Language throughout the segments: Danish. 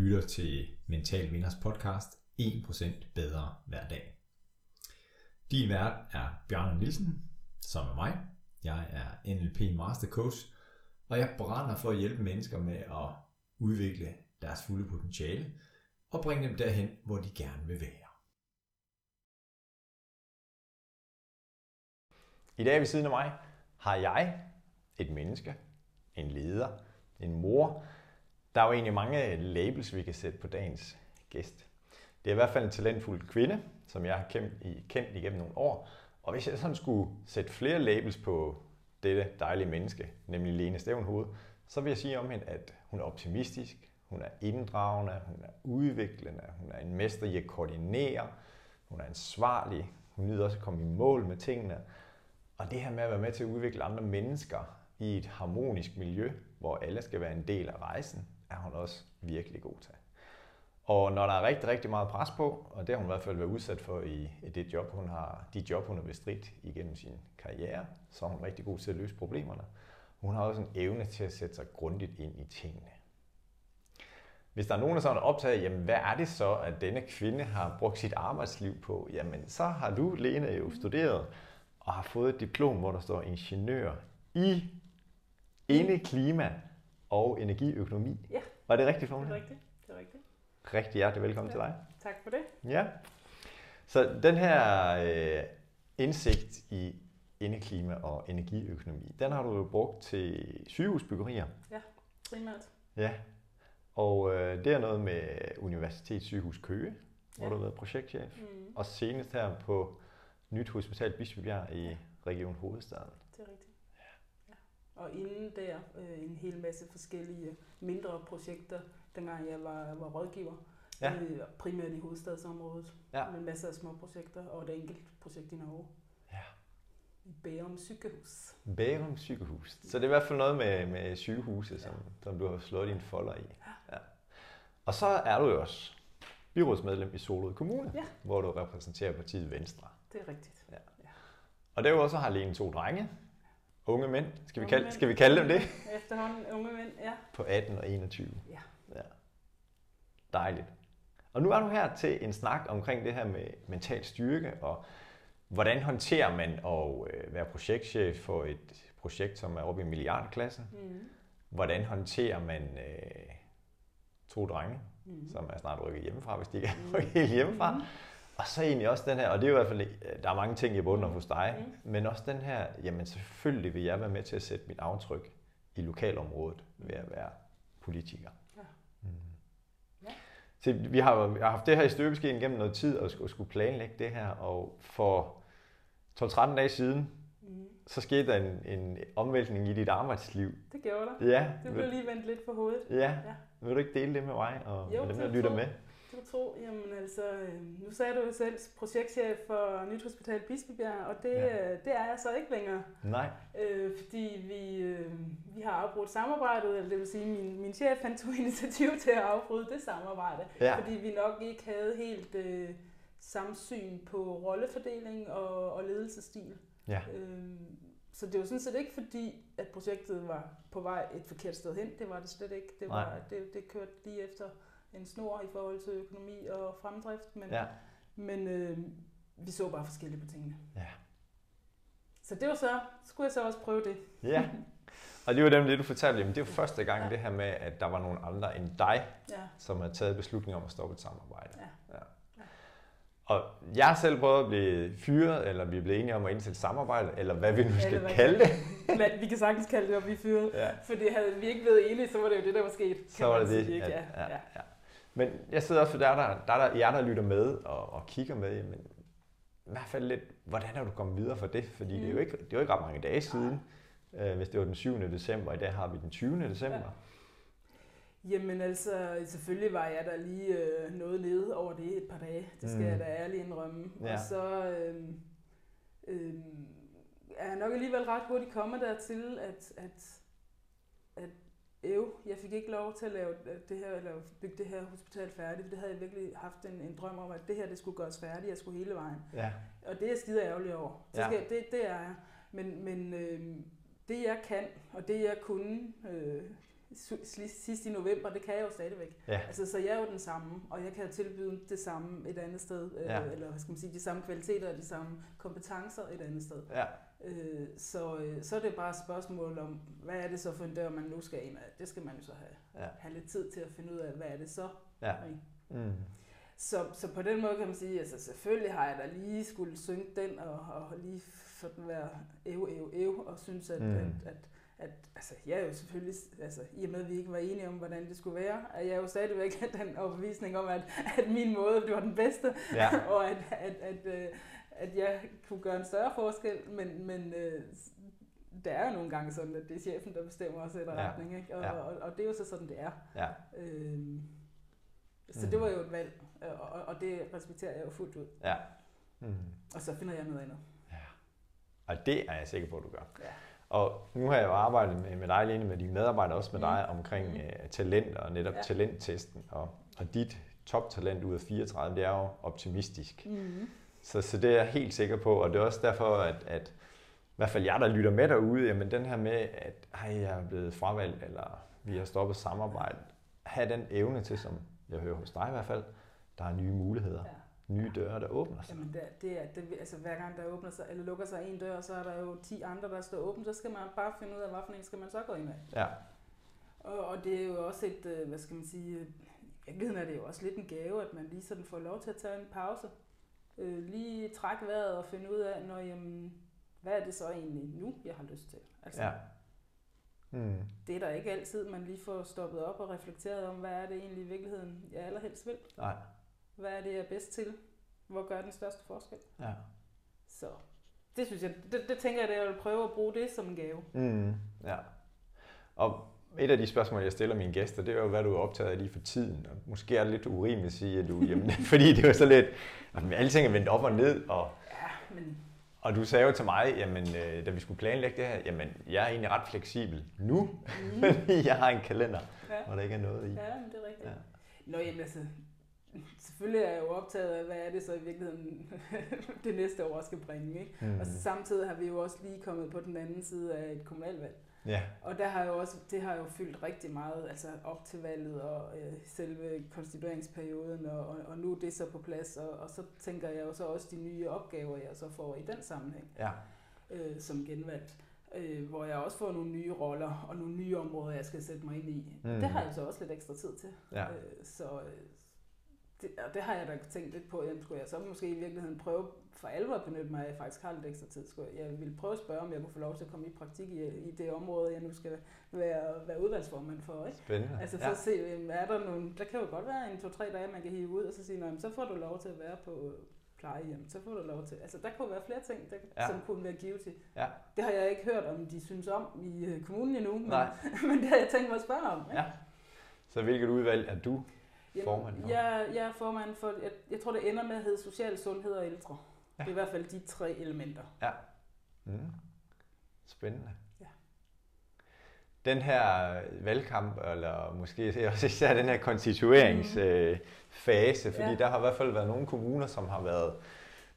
lytter til Mental Vinders podcast 1% bedre hver dag. Din vært er Bjørn Nielsen, som er mig. Jeg er NLP Master Coach, og jeg brænder for at hjælpe mennesker med at udvikle deres fulde potentiale og bringe dem derhen, hvor de gerne vil være. I dag ved siden af mig har jeg et menneske, en leder, en mor. Der er jo egentlig mange øh, labels, vi kan sætte på dagens gæst. Det er i hvert fald en talentfuld kvinde, som jeg har kendt, kendt igennem nogle år. Og hvis jeg sådan skulle sætte flere labels på dette dejlige menneske, nemlig Lene Stævnhoved, så vil jeg sige om hende, at hun er optimistisk, hun er inddragende, hun er udviklende, hun er en mester i at koordinere, hun er ansvarlig, hun nyder også at komme i mål med tingene. Og det her med at være med til at udvikle andre mennesker i et harmonisk miljø, hvor alle skal være en del af rejsen, er hun også virkelig god til. Og når der er rigtig, rigtig meget pres på, og det har hun i hvert fald været udsat for i, i det job, hun har, de job, hun har bestridt igennem sin karriere, så er hun rigtig god til at løse problemerne. Hun har også en evne til at sætte sig grundigt ind i tingene. Hvis der er nogen, der sådan optaget, jamen hvad er det så, at denne kvinde har brugt sit arbejdsliv på? Jamen så har du, Lene, jo studeret og har fået et diplom, hvor der står ingeniør i indeklima klima og energiøkonomi. Ja. Var det rigtigt for Det mig? er rigtigt. Det er rigtigt. Rigtig hjertelig velkommen Ja. til dig. Tak for det. Ja. Så den her øh, indsigt i indeklima og energiøkonomi, den har du jo brugt til sygehusbyggerier. Ja, primært. Ja. Og øh, det er noget med Universitetssygehus Køge, hvor Ja. du har været projektchef. Mm, Og senest her på Nyt Hospital Bispebjerg i Region Hovedstaden. det er rigtigt. Ja. Og inden der øh, en hel masse forskellige mindre projekter, dengang jeg var, var rådgiver. Ja. Øh, primært i hovedstadsområdet. Ja. Med masser af små projekter og et enkelt projekt i Norge. Ja. Bærum sygehus. Bærum sygehus. Så det er i hvert fald noget med, med sygehuse, som, som du har slået dine folder i. Ja. Og så er du jo også byrådsmedlem i Solrød Kommune, Ja. hvor du repræsenterer partiet Venstre. Det er rigtigt. Ja. Og derudover så har Lene to drenge, unge mænd, skal vi, Unge kalde, mænd. skal vi kalde dem det? Efterhånden unge mænd, ja. På 18 og 21. Ja. ja. Dejligt. Og nu er du her til en snak omkring det her med mental styrke, og hvordan håndterer man at øh, være projektchef for et projekt, som er oppe i milliardklassen? Mm. Hvordan håndterer man øh, to drenge, Mm. som er snart rykket hjemmefra, hvis de ikke er rykket helt hjemmefra? Og så egentlig også den her, og det er jo i hvert fald, øh, der er mange ting i bunden hos dig, men også den her, jamen selvfølgelig vil jeg være med til at sætte mit aftryk i lokalområdet ved at være politiker. Ja. Ja. Så vi har, vi har haft det her i støbeskeen gennem noget tid, og skulle, skulle planlægge det her, og for 12-13 dage siden, Mm. så skete der en, en omvæltning i dit arbejdsliv. Det gjorde der. Ja, Det blev lige vendt lidt på hovedet. ja. Ja. Vil du ikke dele det med mig og Jo, med dem, der lytter med? Du tro. Jamen altså, øh, nu sagde du jo selv projektchef for Nyt Hospital Bispebjerg, og det, Ja. ja. det er jeg så ikke længere. Nej. Øh, fordi vi, øh, vi har afbrudt samarbejdet, eller det vil sige, min, min chef han tog initiativ til at afbryde det samarbejde. Ja. Fordi vi nok ikke havde helt øh, samme syn på rollefordeling og, og ledelsesstil. Ja. Øh, så det var sådan set ikke fordi, at projektet var på vej et forkert sted hen. Det var det slet ikke. Det, var, Nej. det, det kørte lige efter en snor i forhold til økonomi og fremdrift. Men, Ja. men øh, vi så bare forskelligt på tingene. Ja. Så det var så, skulle jeg så også prøve det. Ja. Og det var dem, det du fortalte, jamen det var første gang det her med, at der var nogle andre end dig, Ja, som havde taget beslutning om at stoppe et samarbejde. ja. Ja. Og jeg selv prøvet at blive fyret, eller vi blevet enige om at indsætte samarbejde, eller hvad vi nu skal Eller kalde det. Men vi kan sagtens kalde det at blive fyret. Ja. Fordi havde vi ikke været enige, så var det jo det, der var sket. Så var det det. ikke? Ja, Ja, ja, ja. Men jeg sidder også for der, der, der, der jer, der lytter med og, og kigger med, men i hvert fald lidt, hvordan er du kommet videre for det? Fordi mm. det, er jo ikke, det er jo ikke ret mange dage siden, øh, hvis det var den 7. december, i dag har vi den 20. december. Ja. Jamen altså, selvfølgelig var jeg der lige øh, noget nede over det et par dage. Det skal Mm. mm. jeg da ærligt indrømme. Ja. Og så øh, øh, er jeg nok alligevel ret hurtigt kommet dertil, at, at, at øv, jeg fik ikke lov til at lave det her, eller bygge det her hospital færdigt, for det havde jeg virkelig haft en, en drøm om, at det her det skulle gøres færdigt, jeg skulle hele vejen. Ja. Og det er jeg skide ærgerlig over. Så Ja. skal, det, det er jeg. Men, men øh, det jeg kan, og det jeg kunne øh, sidst i november, det kan jeg jo stadigvæk. Ja. Altså, så jeg er jo den samme, og jeg kan jo tilbyde det samme et andet sted, øh, Ja. eller hvad skal man sige, de samme kvaliteter og de samme kompetencer et andet sted. Ja. Øh, så, øh, så er det bare et spørgsmål om, hvad er det så for en dør, man nu skal ind af? Det skal man jo så have, Ja. have lidt tid til at finde ud af, hvad er det så? Ja. Mm. Så, så på den måde kan man sige, altså selvfølgelig har jeg da lige skulle synge den, og, og lige sådan være ev, ev, ev, og synes, at, Mm. at, at, at altså, jeg er jo selvfølgelig, altså, i og med, at vi ikke var enige om, hvordan det skulle være, er jeg jo stadigvæk den overbevisning om, at, at min måde det var den bedste, Ja. og at, at, at, øh, at jeg kunne gøre en større forskel, men, men øh, det er jo nogle gange sådan, at det er chefen, der bestemmer og sætter Ja. ja. retning, ikke? Og, Ja. ja. og, og det er jo så sådan, det er. Ja. Øhm, så Mm. det var jo et valg, og, og- det respekterer jeg jo fuldt ud. Ja. Mm. Og så finder jeg noget andet. Og det er jeg sikker på, at du gør. Ja. Og nu har jeg jo arbejdet med, med dig, Lene, med dine medarbejdere, også med Mm. dig, omkring Mm. øh, talent og netop Ja. talenttesten. Og, og dit toptalent ud af 34, det er jo optimistisk. Mm-hmm. Så, så det er jeg helt sikker på, og det er også derfor, at, at i hvert fald jeg, der lytter med derude, jamen den her med, at ej, jeg er blevet fravalgt, eller vi har stoppet samarbejde, have den evne til, som jeg hører hos dig i hvert fald, der er nye muligheder, Ja. nye døre, der åbner sig. Jamen det, det er, det, altså hver gang der åbner sig, eller lukker sig en dør, så er der jo 10 andre, der står åbent, så skal man bare finde ud af, for en skal man så gå ind af. Ja, Og, og det er jo også et, øh, hvad skal man sige, øh, virkeligheden er det jo også lidt en gave, at man lige sådan får lov til at tage en pause. Øh, lige trække vejret og finde ud af, når, jamen, hvad er det så egentlig nu, jeg har lyst til? Altså, ja. Mm. Det er der ikke altid, man lige får stoppet op og reflekteret om, hvad er det egentlig i virkeligheden, jeg allerhelst vil? Nej, Hvad er det, jeg er bedst til? Hvor gør den største forskel? ja. Så det synes jeg, det, det tænker jeg, at jeg vil prøve at bruge det som en gave. Mm, ja. Og et af de spørgsmål, jeg stiller mine gæster, det er jo, hvad du er optaget af lige for tiden. Og måske er det lidt urimeligt at sige, at du hjemme, fordi det er jo så lidt, at alle ting er vendt op og ned, og, Ja, men og du sagde jo til mig, jamen, øh, da vi skulle planlægge det her, jamen, jeg er egentlig ret fleksibel nu, mm, fordi jeg har en kalender, ja, hvor der ikke er noget i. ja, det er rigtigt. Ja. Ja. Nå, jamen altså, selvfølgelig er jeg jo optaget af, hvad er det så i virkeligheden, det næste år skal bringe. Ikke? Mm. Og så samtidig har vi jo også lige kommet på den anden side af et kommunalvalg. Ja, Og der har jo også, det har jo fyldt rigtig meget, altså op til valget og øh, selve konstitueringsperioden, og, og, og nu er det så på plads, og, og så tænker jeg jo så også de nye opgaver, jeg så får i den sammenhæng ja, øh, som genvalgt. Øh, hvor jeg også får nogle nye roller og nogle nye områder, jeg skal sætte mig ind i. Mm. Det har jeg så også lidt ekstra tid til. ja, Øh, så øh, det, og det har jeg da tænkt lidt på, jamen skulle jeg så måske i virkeligheden prøve for alvor benytte mig af, faktisk har lidt ekstra tid. Jeg, ville prøve at spørge, om jeg kunne få lov til at komme i praktik i, i det område, jeg nu skal være, være udvalgsformand for. Ikke? spændende. Altså for ja. at se, jamen, er der nogle, der kan jo godt være en to-tre dage, man kan hive ud, og så sige, "Nå, jamen, så får du lov til at være på plejehjem, så får du lov til. Altså der kunne være flere ting, der, Ja. som kunne være givet til. Ja. Det har jeg ikke hørt, om de synes om i øh, kommunen endnu, men, men det har jeg tænkt mig at spørge om. Ikke? Ja. Så hvilket udvalg er du? Jamen, formand for? Jeg, jeg er formand for, jeg, jeg tror det ender med at hedde social sundhed og ældre. Ja. Ja. Det er i hvert fald de tre elementer. Mm. Spændende. Ja. Den her valgkamp, eller måske også især den her konstitueringsfase, fordi Ja. der har i hvert fald været nogle kommuner, som har været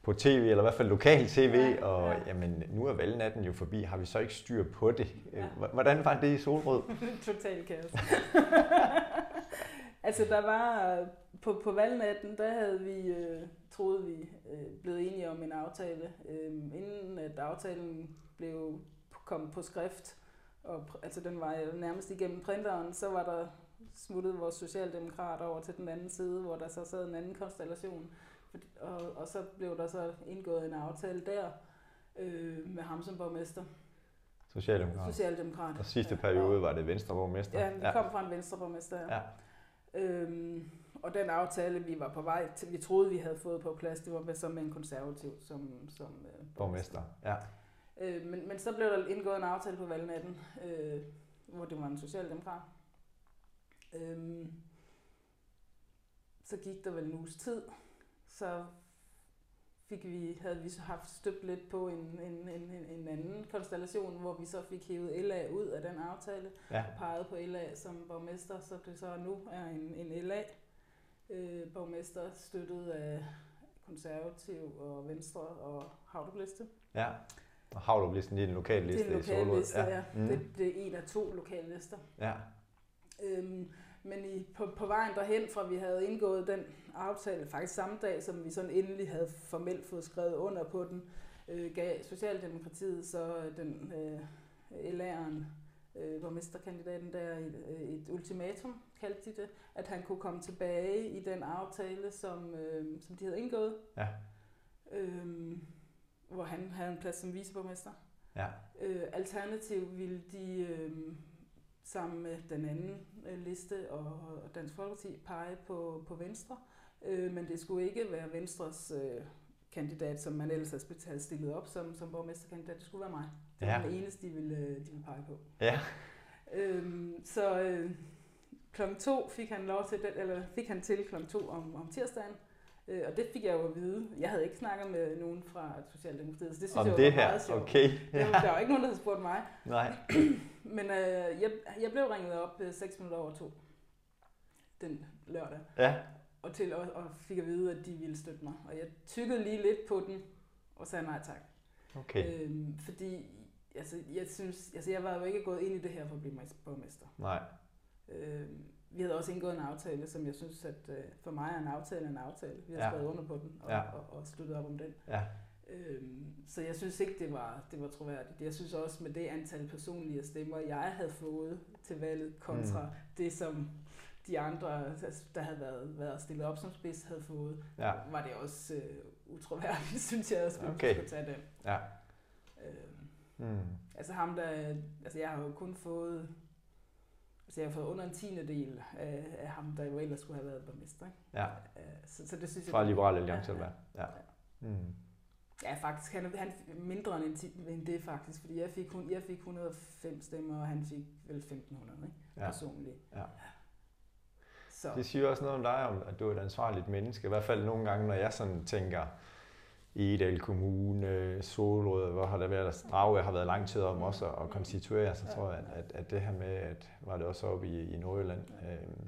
på tv, eller i hvert fald lokal tv, Ja, og ja. jamen, nu er valgnatten jo forbi. Har vi så ikke styr på det? Ja. Hvordan var det i Solrød? Total kaos. altså der var, på, på valgnatten, der havde vi, øh, troede vi, øh, blevet enige om en aftale. Øh, inden at aftalen blev kom på skrift, og altså den var jo nærmest igennem printeren, så var der smuttet vores socialdemokrater over til den anden side, hvor der så sad en anden konstellation. Og, og så blev der så indgået en aftale der øh, med ham som borgmester. Socialdemokrat. Socialdemokrat. Og sidste Ja, periode og- var det Venstreborgmester. Ja, vi kom fra en venstreborgmester. Ja. Øhm, og den aftale, vi var på vej til, vi troede, vi havde fået på plads, det var med, så med en konservativ som, som øh, Borgmester. Ja. Øh, men, men så blev der indgået en aftale på valgnatten, øh, hvor det var en socialdemokrat. Øhm, så gik der vel en uges tid, så fik vi, havde vi så haft støbt lidt på en, en, en, en- en anden konstellation, hvor vi så fik hævet LA ud af den aftale ja. og peget på LA som borgmester, så det så nu er en, en LA øh, borgmester støttet af konservativ og venstre og havdubliste. ja. Og Havlup-listen, det er den lokale liste det er en i Solrød. liste, ja. ja. Mm. Det, det er en af to lokale lister. ja. Øhm, men i, på, på vejen derhen, fra vi havde indgået den aftale, faktisk samme dag, som vi sådan endelig havde formelt fået skrevet under på den, øh, gav Socialdemokratiet så den øh, LR'eren, øh, borgmesterkandidaten der, et, øh, et ultimatum, kaldte de det, at han kunne komme tilbage i den aftale, som, øh, som de havde indgået. Ja. Øh, hvor han havde en plads som viceborgmester. Ja. Øh, alternativ ville de øh, sammen med den anden øh, liste og, og Dansk Folkeparti pege på, på Venstre. Øh, men det skulle ikke være Venstres øh, kandidat, som man ellers havde stillet op som, som borgmesterkandidat. Det skulle være mig. Det var Ja. den eneste, de ville, øh, de ville pege på. Ja. Øhm, så øh, klokken to fik han lov til den, eller fik han til klokken to om, om tirsdagen. Øh, og det fik jeg jo at vide. Jeg havde ikke snakket med nogen fra Socialdemokratiet, så det synes Om jeg det var her, meget sjovt. okay. Der, var- der var ikke nogen, der havde spurgt mig. Nej. Men øh, jeg, jeg blev ringet op øh, 6 minutter over to den lørdag, Ja. og, til, og, og fik at vide, at de ville støtte mig. Og jeg tykkede lige lidt på den, og sagde nej tak. Okay. Øhm, fordi altså, jeg synes, altså, jeg var jo ikke gået ind i det her for at blive borgmester. Nej. Øh, vi havde også indgået en aftale, som jeg synes, at øh, for mig er en aftale en aftale. Vi har Ja. skrevet under på den og, Ja. og, og sluttet op om den. Ja. Øhm, så jeg synes ikke, det var, det var troværdigt. Jeg synes også, med det antal personlige stemmer, jeg havde fået til valget, kontra Mm. det, som de andre, der havde været, været stillet op som spids, havde fået, Ja. var det også øh, utroværdigt, synes jeg, at skulle, Okay. tage den. Ja. Øhm, Mm. Altså ham, der, altså jeg har jo kun fået, altså jeg har fået under en tiende del af, af ham, der jo ellers skulle have været borgmester. Ikke? Ja. Øh, Så, så det synes jeg... Fra var- Liberal Alliance, Ja, hvad? Ja. Mm. Ja, faktisk. Han, han fik mindre end, end det faktisk, fordi jeg fik, jeg fik 105 stemmer, og han fik vel 1500, ikke? Ja. Personligt. Ja. Så, Det siger også noget om dig, om at du er et ansvarligt menneske. I hvert fald nogle gange, når jeg sådan tænker, Edal Kommune, Solrød, hvor har der været, der Drage har været lang tid om også at konstituere, så tror jeg, at, at, det her med, at var det også oppe i, i Nordjylland, øhm,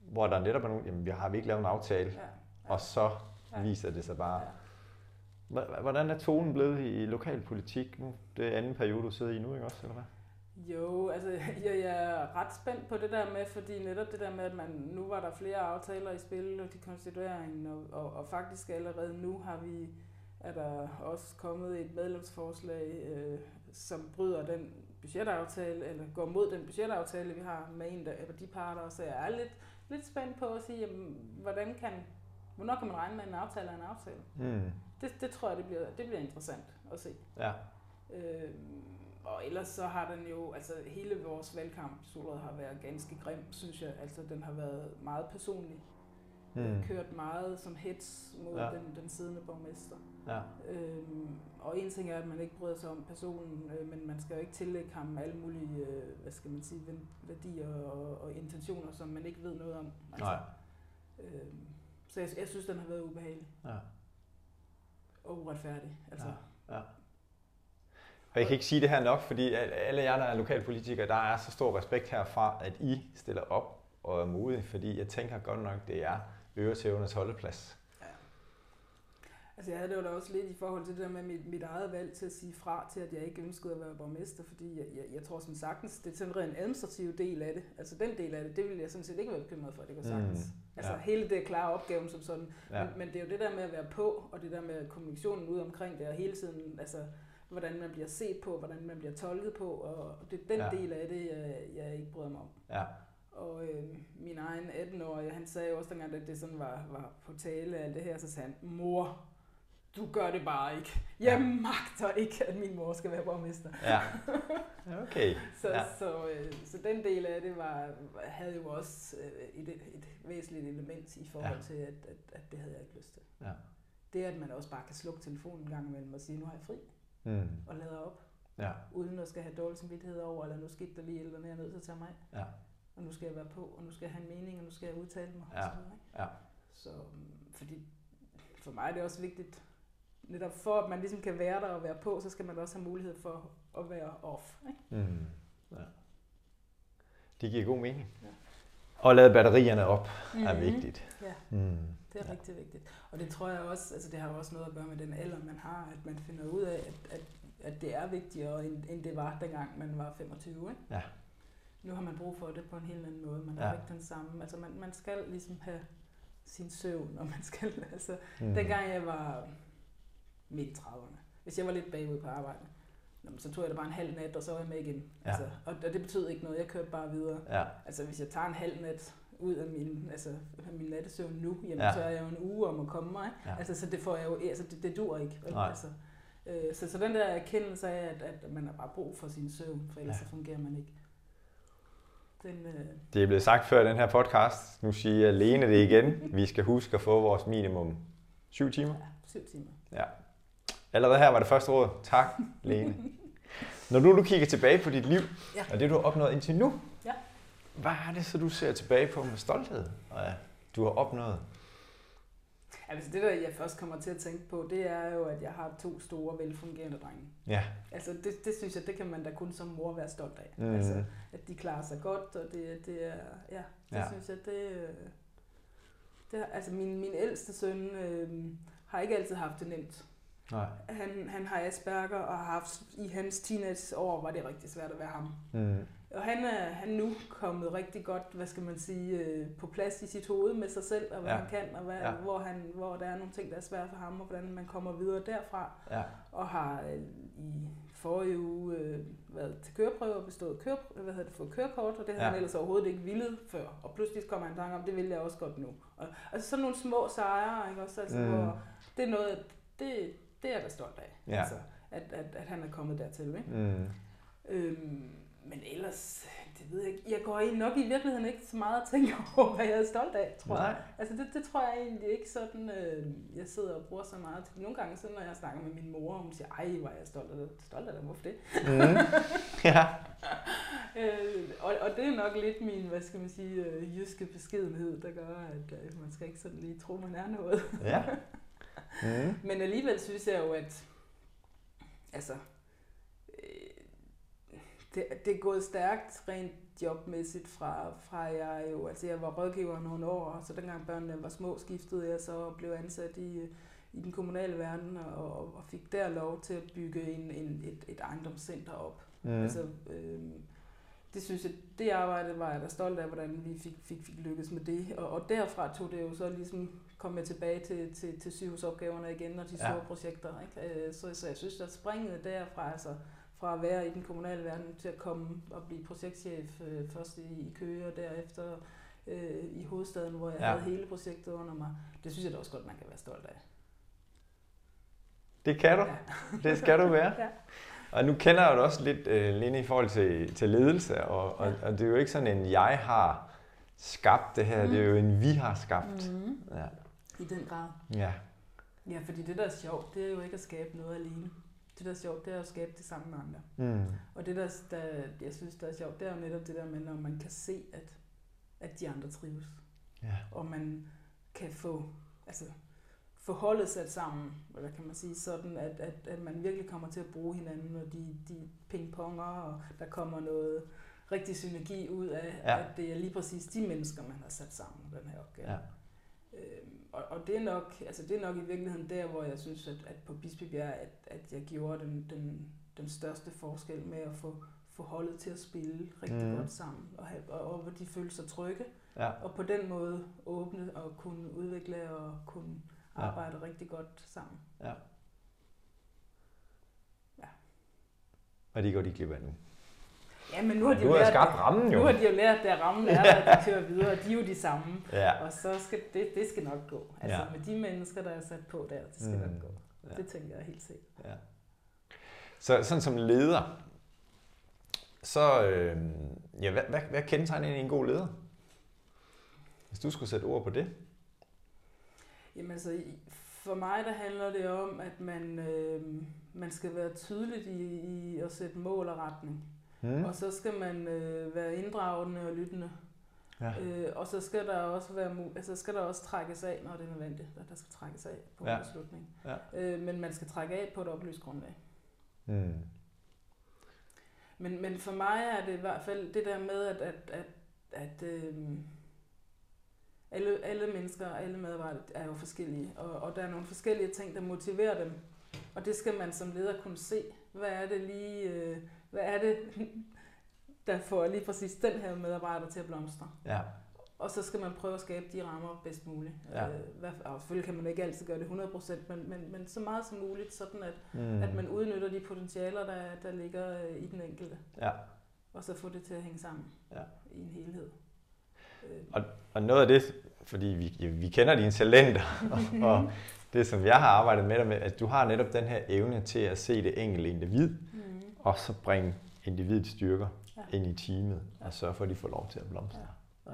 hvor der netop er nogen, jamen vi har vi ikke lavet en aftale, ja, og så viser det sig bare. Hvordan er tonen blevet i lokalpolitik nu? Det er anden periode, du sidder i nu, ikke også, eller hvad? Jo, altså jeg, jeg er ret spændt på det der med, fordi netop det der med, at man, nu var der flere aftaler i spil og de konstitueringen, og, og, og faktisk allerede nu har vi, er der også kommet et medlemsforslag, øh, som bryder den budgetaftale, eller går mod den budgetaftale, vi har med en af de parter, så jeg er lidt, lidt spændt på at sige, jamen, hvordan kan, hvornår kan man regne med, en aftale er en aftale? Mm. Det, det tror jeg, det bliver, det bliver interessant at se. Ja. Øh, og ellers så har den jo, altså hele vores valgkamp, Solrød har været ganske grim, synes jeg. Altså den har været meget personlig. Mm. Kørt meget som hets mod Ja. den, den siddende borgmester. Ja. Øhm, og en ting er, at man ikke bryder sig om personen, øh, men man skal jo ikke tillægge ham alle mulige, øh, hvad skal man sige, værdier og, og intentioner, som man ikke ved noget om. Altså, Nej. Øhm, så jeg, jeg synes, den har været ubehagelig Ja. og uretfærdig. Altså, Ja. Ja. Og jeg kan ikke sige det her nok, fordi alle jer, der er lokalpolitikere, der er så stor respekt herfra, at I stiller op og er modige, fordi jeg tænker godt nok, det er øretævernes holdeplads. Altså jeg havde det jo da også lidt i forhold til det der med mit, mit eget valg til at sige fra til, at jeg ikke ønskede at være borgmester, fordi jeg, jeg, jeg tror som sagtens, det er sådan en administrativ del af det. Altså den del af det, det ville jeg sådan set ikke være bekymret for, det går Mm, sagtens. Altså ja. hele det klare opgaven som sådan. Ja. Men, men det er jo det der med at være på, og det der med kommunikationen ud omkring det, og hele tiden, altså hvordan man bliver set på, hvordan man bliver tolket på, og det er den Ja. del af det, jeg, jeg ikke bryder mig om. Ja. Og øh, min egen 18-årige, han sagde jo også dengang, at det sådan var, var på tale alt det her, så sagde han, mor, du gør det bare ikke. Jeg Ja. magter ikke, at min mor skal være borgmester. Ja. Okay. Så, Ja. så, øh, så den del af det var, havde jo også øh, et, et væsentligt element i forhold Ja. ja. til, at, at, at det havde jeg ikke lyst til. Ja. Det, at man også bare kan slukke telefonen en gang imellem og sige, nu har jeg fri, Mm. og lader op, Ja. uden at skal have dårlig samvittighed over, eller nu skete der lige, eller er jeg nødt til at tage mig af. Ja. Og nu skal jeg være på, og nu skal jeg have en mening, og nu skal jeg udtale mig. Ja. Og så, videre, ikke? Ja. så øhm, fordi for mig er det også vigtigt, netop for at man ligesom kan være der og være på, så skal man også have mulighed for at være off. Ikke? Mm. Ja. Det giver god mening. Ja. Og lade batterierne op er Mhm. vigtigt. Ja, Mm. Det er Ja. rigtig vigtigt. Og det tror jeg også, altså det har også noget at gøre med den alder, man har, at man finder ud af, at, at, at det er vigtigere, end, end det var, dengang man var 25. Ikke? Ja. nu har man brug for det på en helt anden måde. Man Ja. har ikke den samme. Altså man, man skal ligesom have sin søvn, og man skal, altså, Mm. dengang jeg var midt i 30'erne, hvis jeg var lidt bagud på arbejde, så tog jeg det bare en halv nat, og så var jeg med igen. Ja. Altså, og, og det betød ikke noget, jeg kørte bare videre. Ja, Altså hvis jeg tager en halv nat ud af min, altså, af min nattesøvn nu, jamen, Ja. så er jeg jo en uge om at komme mig. Ja. Altså, så det får jeg jo, altså det, det dur ikke. vel? Altså, øh, så, så den der erkendelse af, at, at man har bare brug for sin søvn, for ellers Ja. så fungerer man ikke. Den, øh, det er blevet sagt før i den her podcast. Nu siger jeg Lene det igen. Vi skal huske at få vores minimum 7 timer. ja, syv timer. Ja. Allerede her var det første råd. Tak, Lene. Når nu du kigger tilbage på dit liv, Ja. og det du har opnået indtil nu. Hvad er det så, du ser tilbage på med stolthed, og ja, du har opnået? Altså det, der jeg først kommer til at tænke på, det er jo, at jeg har to store, velfungerende drenge. Ja. Altså det, det synes jeg, det kan man da kun som mor være stolt af. Mm. Altså, at de klarer sig godt, og det, det er, ja, det Ja. synes jeg, det, øh, det altså min, min ældste søn øh, har ikke altid haft det nemt. Nej. Han, han har Asperger, og har haft, i hans teenageår var det rigtig svært at være ham. Mm. Og han er, han nu kommet rigtig godt, hvad skal man sige, øh, på plads i sit hoved med sig selv, og hvad Ja. han kan, og hvad, Ja. hvor, han, hvor der er nogle ting, der er svære for ham, og hvordan man kommer videre derfra. Ja. Og har øh, i forrige uge øh, været til køreprøve og bestået køre, hvad hedder det, fået kørekort, og det Ja. han ellers overhovedet ikke ville før. Og pludselig kommer han i tanke om, det vil jeg også godt nu. Og, altså sådan nogle små sejre, ikke også? Altså, mm. hvor det er noget, det, det er jeg da stolt af. Ja. Altså, at, at, at han er kommet dertil, ikke? Mm. Øhm, men ellers, det ved jeg ikke. Jeg går nok i virkeligheden ikke så meget at tænke over, hvad jeg er stolt af, tror jeg. Nej. Altså det, det tror jeg egentlig ikke sådan, øh, jeg sidder og bruger så meget. Nogle gange, så når jeg snakker med min mor, og hun siger, ej, hvor er jeg stolt af det. Stolt af det, hvorfor det? Mm. ja. Øh, og, og det er nok lidt min, hvad skal man sige, øh, jyske beskedenhed, der gør, at øh, man skal ikke sådan lige tro, man er noget. Ja. Mm. Men alligevel synes jeg jo, at altså, øh, det, det er gået stærkt rent jobmæssigt fra, fra jeg jo, altså jeg var rådgiver nogle år, og så dengang børnene var små, skiftede jeg så og blev ansat i, i den kommunale verden, og, og fik der lov til at bygge en, en, et, et ejendomscenter op. Mm. Altså, øh, det synes jeg, det arbejde var jeg da stolt af, hvordan vi fik, fik, fik lykkes med det. Og, og derfra tog det jo så ligesom, kom jeg tilbage til, til, til sygehusopgaverne igen, og de store ja. projekter. Ikke? Øh, Så, så jeg synes, at springet derfra, altså fra at være i den kommunale verden til at komme og blive projektchef øh, først i, i Køge og derefter øh, i hovedstaden, hvor jeg Ja. havde hele projektet under mig. Det synes jeg da også godt, man kan være stolt af. Det kan du. Ja. Det skal du være. Ja. Og nu kender jeg dig også lidt, øh, Lene, i forhold til, til ledelse, og, og, og det er jo ikke sådan en, jeg har skabt det her, mm. det er jo en, vi har skabt. Mm. Ja. I den grad. ja. Ja, fordi det, der er sjovt, det er jo ikke at skabe noget alene. Det, der er sjovt, det er at skabe det sammen med andre. Mm. Og det, der, der jeg synes, der er sjovt, det er jo netop det der med, når man kan se, at, at de andre trives. ja. Og man kan få, altså, få holdet sat sammen, eller kan man sige, sådan, at, at, at man virkelig kommer til at bruge hinanden, og de, de pingponger, og der kommer noget rigtig synergi ud af, Ja. at det er lige præcis de mennesker, man har sat sammen den her opgave. Ja. Øhm, og, og det er nok, altså det er nok i virkeligheden der, hvor jeg synes, at, at på Bispebjerg, at, at jeg gjorde den, den, den største forskel med at få, få holdet til at spille rigtig mm. godt sammen, og, have, og, og hvor de følte sig trygge, ja. og på den måde åbne og kunne udvikle og kunne Ja. arbejde ja. rigtig godt sammen. Og de går de glip af nu. Ja, men nu har de jo lært, skabt rammen jo. nu har de jo lært, at rammen er der, at de kører videre, og de er jo de samme. Ja. Og så skal det, det skal nok gå. Altså Ja. med de mennesker, der er sat på der, det skal Mm. nok gå. Ja. Det tænker jeg helt sikkert. ja. Så sådan som leder, så øh, ja, hvad, hvad, hvad kendetegner egentlig en god leder? Hvis du skulle sætte ord på det. Jamen altså, i- for mig der handler det om, at man, øh, man skal være tydeligt i, i at sætte mål og retning. Mm. Og så skal man øh, være inddragende og lyttende. Ja. Øh, og så skal der også være altså skal der også trækkes af, når det er nødvendigt, at der skal trækkes af på Ja. en beslutning. Ja. Øh, men man skal trække af på et oplyst grundlag. Mm. Men, men for mig er det i hvert fald det der med, at, at, at, at øh, alle, alle mennesker og alle medarbejdere er jo forskellige, og, og der er nogle forskellige ting, der motiverer dem. Og det skal man som leder kunne se. Hvad er det lige, øh, hvad er det, der får lige præcis den her medarbejder til at blomstre. Ja. Og så skal man prøve at skabe de rammer bedst muligt. Ja. Øh, og selvfølgelig kan man ikke altid gøre det 100%, men, men, men så meget som muligt, sådan at, Mm. at man udnytter de potentialer, der, der ligger øh, i den enkelte. Ja. Og så få det til at hænge sammen Ja. i en helhed. Øh, Og noget af det, fordi vi, vi kender dine talenter, og, og det som jeg har arbejdet med dig med, at du har netop den her evne til at se det enkelte individ, mm, og så bringe individets styrker Ja. ind i teamet, og sørge for, at de får lov til at blomstre. Ja.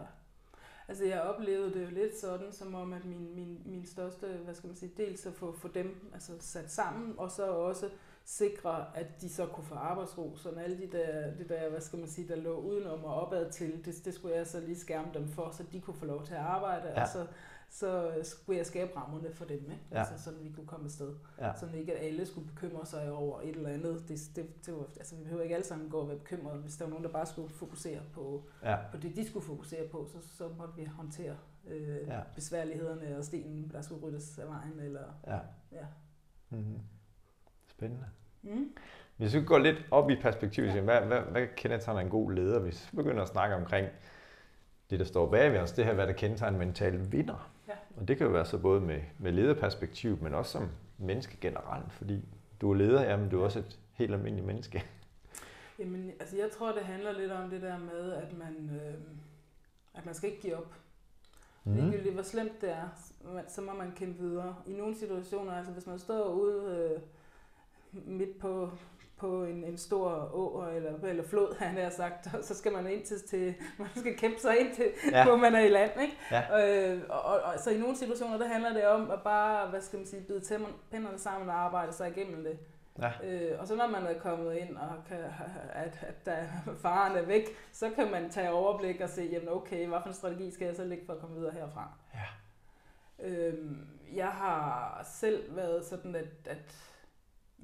Altså jeg oplevede det jo lidt sådan, som om at min, min, min største, hvad skal man sige, dels at få, få dem altså sat sammen, og så også sikre, at de så kunne få arbejdsro, så alle de der, de der, hvad skal man sige, der lå udenom og opad til, det, det skulle jeg så lige skærme dem for, så de kunne få lov til at arbejde, Ja. og så, så skulle jeg skabe rammerne for dem, ikke? Ja. Altså, så vi kunne komme afsted. Ja. Så ikke at alle skulle bekymre sig over et eller andet. Det, det, det var, altså, vi behøver ikke alle sammen gå og være bekymrede. Hvis der var nogen, der bare skulle fokusere på, Ja. på det, de skulle fokusere på, så, så måtte vi håndtere øh, ja. besværlighederne og stenen, der skulle ryddes af vejen. Eller, Ja. ja. Mm-hmm. Spændende. Mm. Hvis vi går lidt op i perspektivet, ja. hvad, hvad, hvad kendetegner en god leder? Hvis vi begynder at snakke omkring det, der står bag ved os, det her, hvad der kendetegner en mental vinder. Ja. Og det kan jo være så både med, med lederperspektiv, men også som menneske generelt, fordi du er leder, jamen du er også et helt almindeligt menneske. Jamen, altså jeg tror, det handler lidt om det der med, at man, øh, at man skal ikke give op. Mm. Ligegyldigt hvor slemt det er, så må man kæmpe videre. I nogle situationer, altså hvis man står ude øh, midt på, på en, en stor å eller, eller flod, han har sagt, så skal man ind til, til man skal kæmpe sig ind til, Ja. hvor man er i land, ikke? Ja. Øh, og, og, og, så i nogle situationer, der handler det om at bare, hvad skal man sige, bide tæmmerne- sammen og arbejde sig igennem det. Ja. Øh, og så når man er kommet ind, og kan, at, at der, faren er væk, så kan man tage overblik og se, jamen okay, hvad for en strategi skal jeg så lægge for at komme videre herfra? Ja. Øhm, jeg har selv været sådan, at, at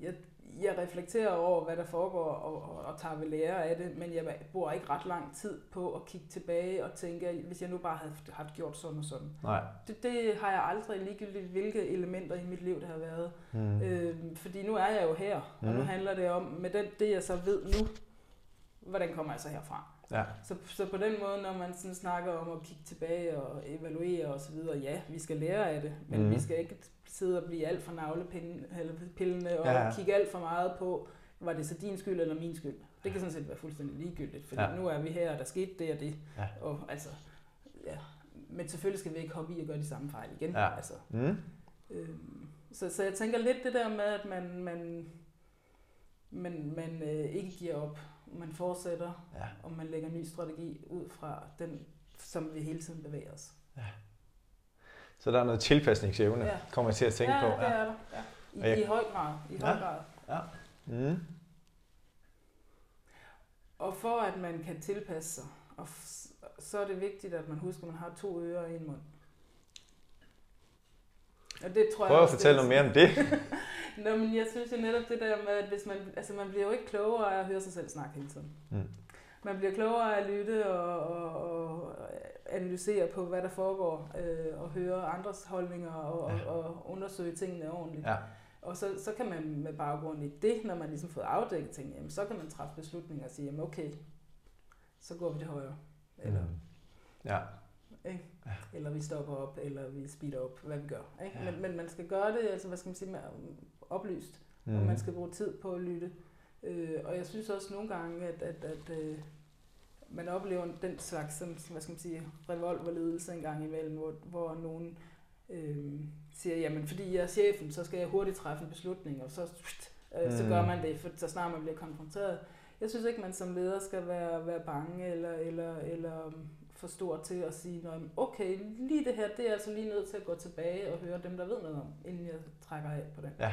jeg, jeg reflekterer over, hvad der foregår, og, og, og tager ved lære af det, men jeg bruger ikke ret lang tid på at kigge tilbage og tænke, hvis jeg nu bare havde haft gjort sådan og sådan. Nej. Det, det har jeg aldrig ligegyldigt, hvilke elementer i mit liv det har været. Mm. Øhm, fordi nu er jeg jo her, og nu Mhm. handler det om, med den, det jeg så ved nu, hvordan kommer jeg så herfra? Ja. Så, så på den måde, når man sådan snakker om at kigge tilbage og evaluere og så videre, ja, vi skal lære af det, men Mhm. vi skal ikke sidde og blive alt for navlepillende og Ja, ja. ja. kigge alt for meget på, var det så din skyld eller min skyld? Det kan sådan set være fuldstændig ligegyldigt, fordi Ja. ja. nu er vi her, og der skete det og det. Ja. Og, altså, ja. Men selvfølgelig skal vi ikke hoppe i og gøre de samme fejl igen. Ja. Altså, Mm. Øhm, så, så jeg tænker lidt det der med, at man, man, man, man øh, ikke giver op. Man fortsætter, Ja. og man lægger ny strategi ud fra den, som vi hele tiden bevæger os. Så der er noget tilpasningsevne, Ja. kommer jeg til at tænke ja, på. det er der. Ja. I, jeg- I høj grad. I høj Ja. grad. Mm. Og for at man kan tilpasse sig, og så er det vigtigt, at man husker, at man har to ører og en mund. Og det tror jeg Prøv at også, fortælle noget mere om det. Nå, men jeg synes jo netop det der med, at hvis man, altså man bliver jo ikke klogere af at høre sig selv snakke hele tiden. Mm. Man bliver klogere af at lytte og, og, og analysere på, hvad der foregår, øh, og høre andres holdninger og, Ja. og, og undersøge tingene ordentligt. Ja. Og så, så kan man med baggrund i det, når man ligesom fået afdækket ting, jamen, så kan man træffe beslutninger og sige, jamen okay, så går vi til højre. Eller, Mm. Ja. ikke? Ja. eller vi stopper op, eller vi speeder op, hvad vi gør. Ikke? Ja. Men, men man skal gøre det, altså hvad skal man sige, med, oplyst Mm. og man skal bruge tid på at lytte. Øh, og jeg synes også nogle gange, at, at, at øh, man oplever den slags, som, hvad skal man sige, revolverledelse en gang imellem, hvor, hvor nogen øh, siger, jamen fordi jeg er chefen, så skal jeg hurtigt træffe en beslutning, og så, øh, så Mm. gør man det, for så snart man bliver konfronteret. Jeg synes ikke, man som leder skal være, være bange eller, eller, eller um, for stor til at sige, "Nå, jamen, okay, lige det her, det er jeg altså lige nødt til at gå tilbage og høre dem, der ved noget om, inden jeg trækker af på den. Ja.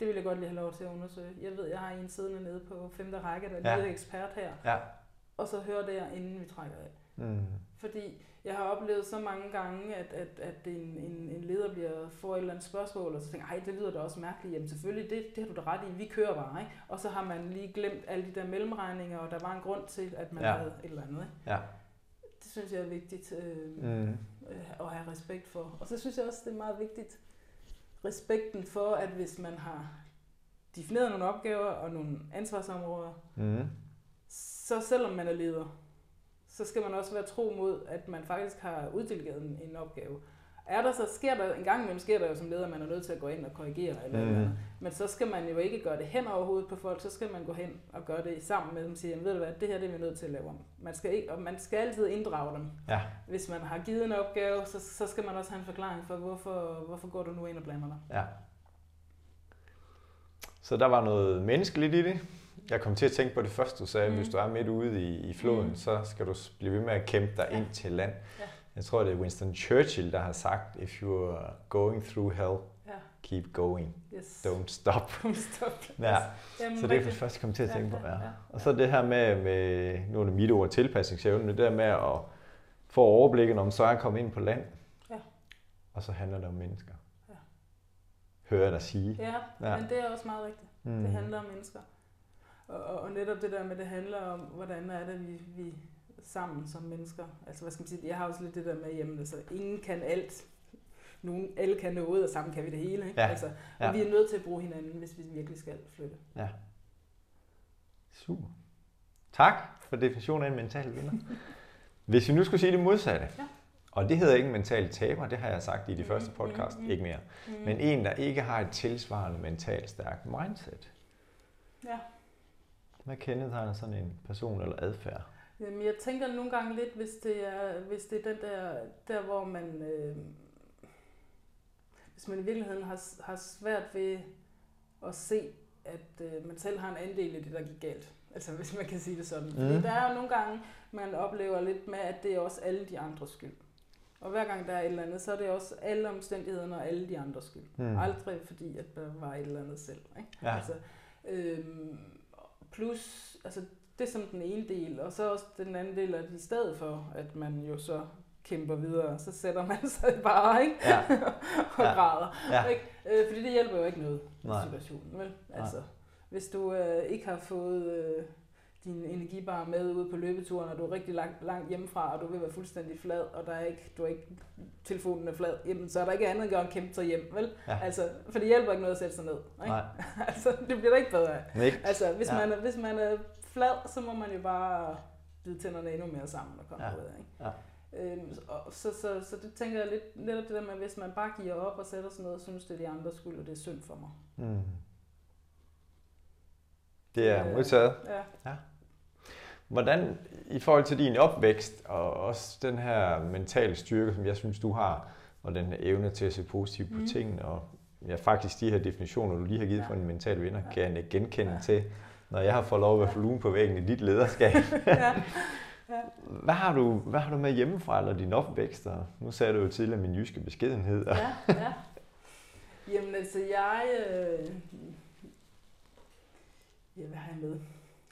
Det vil jeg godt lige have lov til at undersøge. Jeg ved, jeg har en siddende nede på femte række, der Ja. lige er ekspert her, Ja. Og så høre der, inden vi trækker af. Mm. Fordi jeg har oplevet så mange gange, at, at, at en, en, en leder bliver, får et eller andet spørgsmål, og så tænker ej, det lyder da også mærkeligt. Jamen selvfølgelig, det, det har du da ret i, vi kører bare. Ikke? Og så har man lige glemt alle de der mellemregninger, og der var en grund til, at man ja. havde et eller andet. Ikke? Ja. Det synes jeg er vigtigt øh, Mm. øh, at have respekt for. Og så synes jeg også, det er meget vigtigt, respekten for, at hvis man har defineret nogle opgaver og nogle ansvarsområder, Mm. Så selvom man er leder, så skal man også være tro mod, at man faktisk har uddelegeret en, en opgave. Er der så, sker der, en gang imellem sker der jo som leder, at man er nødt til at gå ind og korrigere, eller, Mhm. mm. eller men så skal man jo ikke gøre det hen over hovedet på folk, så skal man gå hen og gøre det sammen med dem og sige, ved du hvad, det her det er vi nødt til at lave om. Man skal, ikke, og man skal altid inddrage dem. Ja. Hvis man har givet en opgave, så, så skal man også have en forklaring for, hvorfor, hvorfor går du nu ind og blander dig. Ja. Så der var noget menneskeligt i det. Jeg kom til at tænke på det første, du sagde, mm. Hvis du er midt ude i, i floden, mm. Så skal du blive ved med at kæmpe dig Ja. ind til land. Ja. Jeg tror, det er Winston Churchill, der har sagt, if you are going through hell, Ja, keep going, yes. don't stop. Stop. Ja. Jamen, Så det er første, jeg kom til at tænke på. Ja. ja. Og så det her med, med nu er det mit ord, tilpasningsevne, det der med at få overblikket, om så er jeg kommet ind på land, Ja. og så handler det om mennesker. Ja. Hører jeg dig sige. Ja, Ja. ja, men det er også meget rigtigt. Mm. Det handler om mennesker. Og, netop det der med, det handler om, hvordan er det, vi, vi sammen som mennesker. Altså, hvad skal man sige, jeg har også lidt det der med, jamen, altså, ingen kan alt. Nogen, alle kan noget, og sammen kan vi det hele. Ikke? Ja, Altså, og ja. vi er nødt til at bruge hinanden, hvis vi virkelig skal flytte. Super. Tak for definitionen af en mental vinder. Hvis vi nu skulle sige det modsatte, Ja. og det hedder ikke en mental taber, det har jeg sagt i de Mm, første podcast, mm. ikke mere. Mm. Men en, der ikke har et tilsvarende mentalt stærkt mindset. Ja. Hvad kendetegner sådan en person eller adfærd? Jamen, jeg tænker nogle gange lidt, hvis det er, hvis det er den der, der hvor man, øh, hvis man i virkeligheden har, har svært ved at se, at øh, man selv har en andel i det, der gik galt. Altså hvis man kan sige det sådan. Fordi Mm. der er jo nogle gange, man oplever lidt med, at det er også alle de andres skyld. Og hver gang der er et eller andet, så er det også alle omstændighederne og alle de andres skyld. Mm. Aldrig fordi, at der var et eller andet selv. Ikke? Ja. Altså, øhm, plus, altså det er som den ene del, og så også den anden del, at i stedet for, at man jo så kæmper videre, så sætter man sig bare, ikke? Ja. og Ja. græder. Ja. Ikke? Øh, fordi det hjælper jo ikke noget i situationen, vel? Altså, hvis du øh, ikke har fået øh, din energibar med ud på løbeturen, og du er rigtig langt, langt hjemmefra, og du vil være fuldstændig flad, og der er ikke, du er ikke, telefonen er flad, jamen, så er der ikke andet at gøre end kæmpe sig hjem, vel? Ja. Altså, for det hjælper ikke noget at sætte sig ned. Ikke? Nej, altså, det bliver da ikke bedre af. ikke. Altså, hvis, Ja. ja. man er, hvis man er flad, så må man jo bare bide tænderne endnu mere sammen og komme Ja. ja. ud af. Ikke? Ja. Øhm, og så, så, så, det tænker jeg lidt, netop det der med, at hvis man bare giver op og sætter sig ned og synes, det er de andres skyld, og det er synd for mig. Mm. Det er Øh, modtaget. Ja. Hvordan, i forhold til din opvækst, og også den her mentale styrke, som jeg synes, du har, og den her evne til at se positivt på Mhm. tingene, og ja, faktisk de her definitioner, du lige har givet Ja. for en mental vinder, kan jeg genkende Ja. til, når jeg har fået lov at være fluen på væggen i dit lederskab. ja. Ja. Hvad har du, hvad har du med hjemmefra, eller din opvækst? Og nu sagde du jo tidligere min jyske beskedenhed. og- ja, ja. Jamen altså, jeg... Øh... Ja, hvad har jeg med?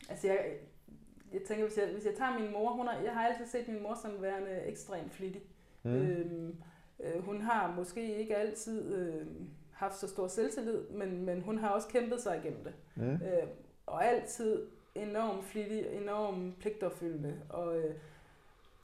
Altså, jeg, jeg tænker, hvis jeg, hvis jeg tager min mor, hun har, jeg har altid set min mor som værende ekstremt flittig. Mm. Øhm, øh, hun har måske ikke altid øh, haft så stor selvtillid, men, men hun har også kæmpet sig igennem det. Mm. Øh, og altid enormt flittig, enormt pligtopfyldende. Og øh,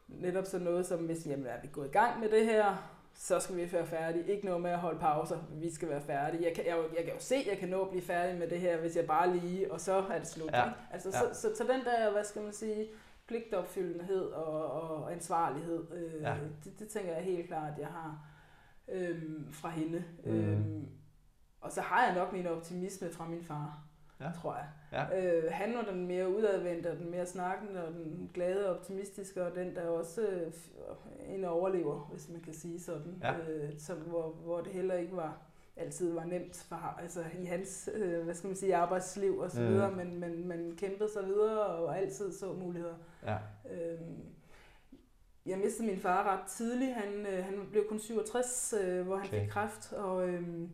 netop sådan noget som, hvis jamen, er vi gået i gang med det her, så skal vi være færdige. Ikke noget med at holde pauser. Vi skal være færdige. Jeg kan, jeg, jeg kan jo se, at jeg kan nå at blive færdig med det her, hvis jeg bare lige, og så er det slut. Ja. Ikke? Altså, Ja. så, så, så, den der, hvad skal man sige, pligtopfyldenhed og, og ansvarlighed, øh, Ja. det, det tænker jeg helt klart, at jeg har øhm, fra hende. Mm. Øhm, og så har jeg nok min optimisme fra min far, ja. tror jeg. Ja. Øh, han var den mere udadvendte, og den mere snakkende, og den glade og optimistiske, og den der også øh, en overlever, hvis man kan sige sådan. Ja. Øh, som, hvor, hvor det heller ikke var altid var nemt for ham, altså i hans, øh, hvad skal man sige, arbejdsliv og så Mm. videre, men, men, men kæmpede sig videre og altid så muligheder. Ja. Øhm, jeg mistede min far ret tidligt. Han, øh, han blev kun 67, øh, hvor han okay. fik kræft, og øhm,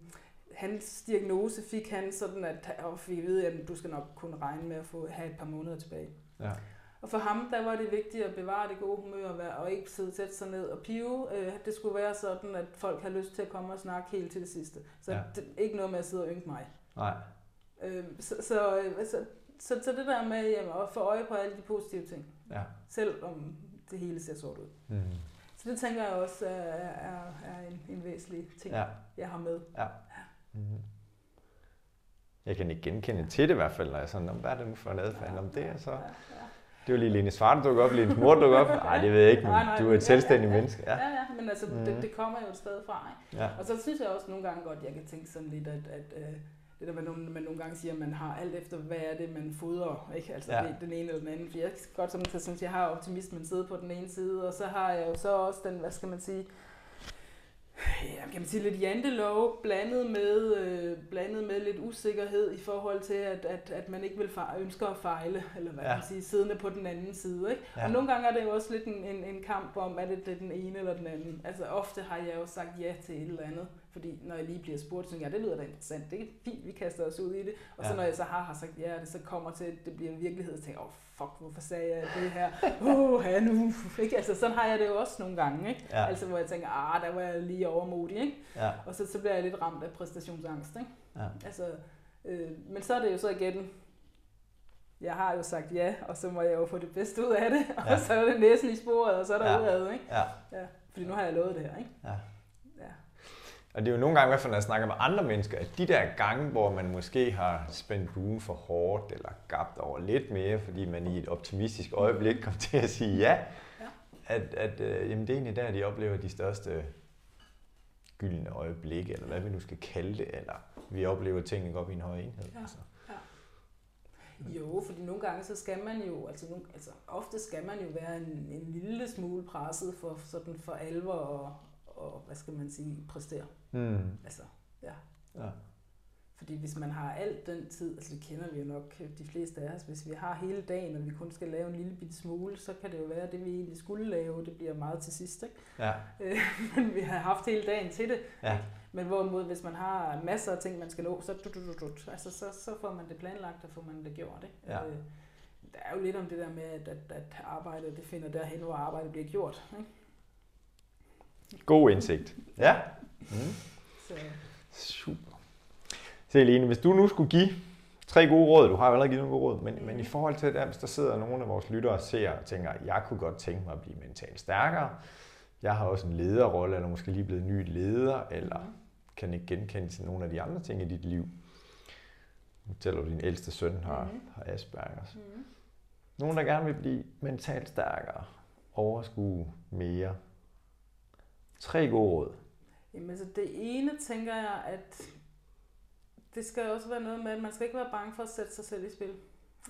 hans diagnose fik han sådan, at og fik at du skal nok kunne regne med at få, have et par måneder tilbage. Ja. Og for ham, der var det vigtigt at bevare det gode humør og, være, og ikke sidde tæt sig ned og pive. Øh, det skulle være sådan, at folk har lyst til at komme og snakke helt til det sidste. Så Ja. ja. det, ikke noget med at sidde og ynke mig. Nej. Øh, så, så, øh, så, så, så det der med jamen, at få øje på alle de positive ting, Ja. selvom det hele ser sort ud. Mm. Så det tænker jeg også er, er, er en, en væsentlig ting, Ja. ja. jeg har med. Mm. Jeg kan ikke genkende til det i hvert fald, når jeg sådan, "Nå, hvad er det nu for en adfærd? Om det er så... Ja, ja. Det var lige Lenes far, der dukker op, Lenes mor dukker op. Nej, det ved jeg ikke, men Nej, nej, du er et selvstændigt ja, ja, menneske. Ja, ja, men altså, Mhm. det, det kommer jo et sted fra, ikke? Ja. Og så synes jeg også nogle gange godt, jeg kan tænke sådan lidt, at, at øh, det der nogle, man nogle gange siger, at man har alt efter, hvad er det, man fodrer, ikke? Altså Ja. ja. det, den ene eller den anden. For jeg kan godt som så synes, jeg har optimismen sidde på den ene side, og så har jeg jo så også den, hvad skal man sige, ja, kan man sige, lidt jantelov blandet med, øh, blandet med lidt usikkerhed i forhold til, at, at, at man ikke vil fejle, ønsker at fejle, eller hvad Ja. man sige, siddende på den anden side. Ikke? Ja. Og nogle gange er det jo også lidt en, en, en kamp om, er det, det er den ene eller den anden. Altså ofte har jeg jo sagt ja til et eller andet, fordi når jeg lige bliver spurgt, så tænker jeg, ja, det lyder da interessant, det er fint, vi kaster os ud i det. Og så Ja. når jeg så har, har sagt ja, og det så kommer til, at det bliver en virkelighed, så tænker jeg, åh oh, fuck, hvorfor sagde jeg det her? Oh, ja, nu. Ikke? Altså sådan har jeg det jo også nogle gange, ikke? Ja. Altså hvor jeg tænker, ah, der var jeg lige overmodig, ikke? Ja. Og så, så bliver jeg lidt ramt af præstationsangst, ikke? Ja. Altså, øh, men så er det jo så igen, jeg har jo sagt ja, og så må jeg jo få det bedste ud af det, og Ja. så er det næsen i sporet, og så er der Ja. udad, ikke? Ja. Ja, fordi nu har jeg lovet det her, ikke? Ja. Og det er jo nogle gange, i hvert fald når jeg snakker med andre mennesker, at de der gange, hvor man måske har spændt buen for hårdt, eller gabt over lidt mere, fordi man i et optimistisk øjeblik kom til at sige ja, Ja. at, at øh, jamen, det er egentlig der, de oplever de største gyldne øjeblikke, eller hvad vi nu skal kalde det, eller vi oplever tingene op i en høj enhed. Ja. Altså. Jo, fordi nogle gange så skal man jo, altså, altså ofte skal man jo være en, en lille smule presset for sådan for alvor og, og hvad skal man sige, præstere. Mm. Altså, ja. Ja. Fordi hvis man har al den tid, altså det kender vi jo nok de fleste af os, hvis vi har hele dagen, og vi kun skal lave en lille bitte smule, så kan det jo være, at det vi egentlig skulle lave, det bliver meget til sidst, ikke? Ja. Øh, Men vi har haft hele dagen til det. Ja. Men hvorimod, hvis man har masser af ting, man skal nå, så, du, du, du, du, altså, så, så får man det planlagt, og får man det gjort. Ikke? Ja. Øh, Der er jo lidt om det der med, at, at, at arbejdet det finder derhen, hvor arbejdet bliver gjort. Ikke? God indsigt. Ja. Mm. Så, Super. Se Lene, hvis du nu skulle give tre gode råd, du har jo allerede givet nogle gode råd, men, men i forhold til det, hvis der sidder nogle af vores lyttere og ser og tænker, jeg kunne godt tænke mig at blive mentalt stærkere, jeg har også en lederrolle, eller måske lige blevet ny leder, eller Mhm. kan ikke genkende til nogle af de andre ting i dit liv. Nu tæller du, din ældste søn har, Mhm. har Aspergers. mm. Nogen, der gerne vil blive mentalt stærkere, overskue mere. Tre gode råd. Jamen, altså det ene tænker jeg, at det skal også være noget med, at man skal ikke være bange for at sætte sig selv i spil.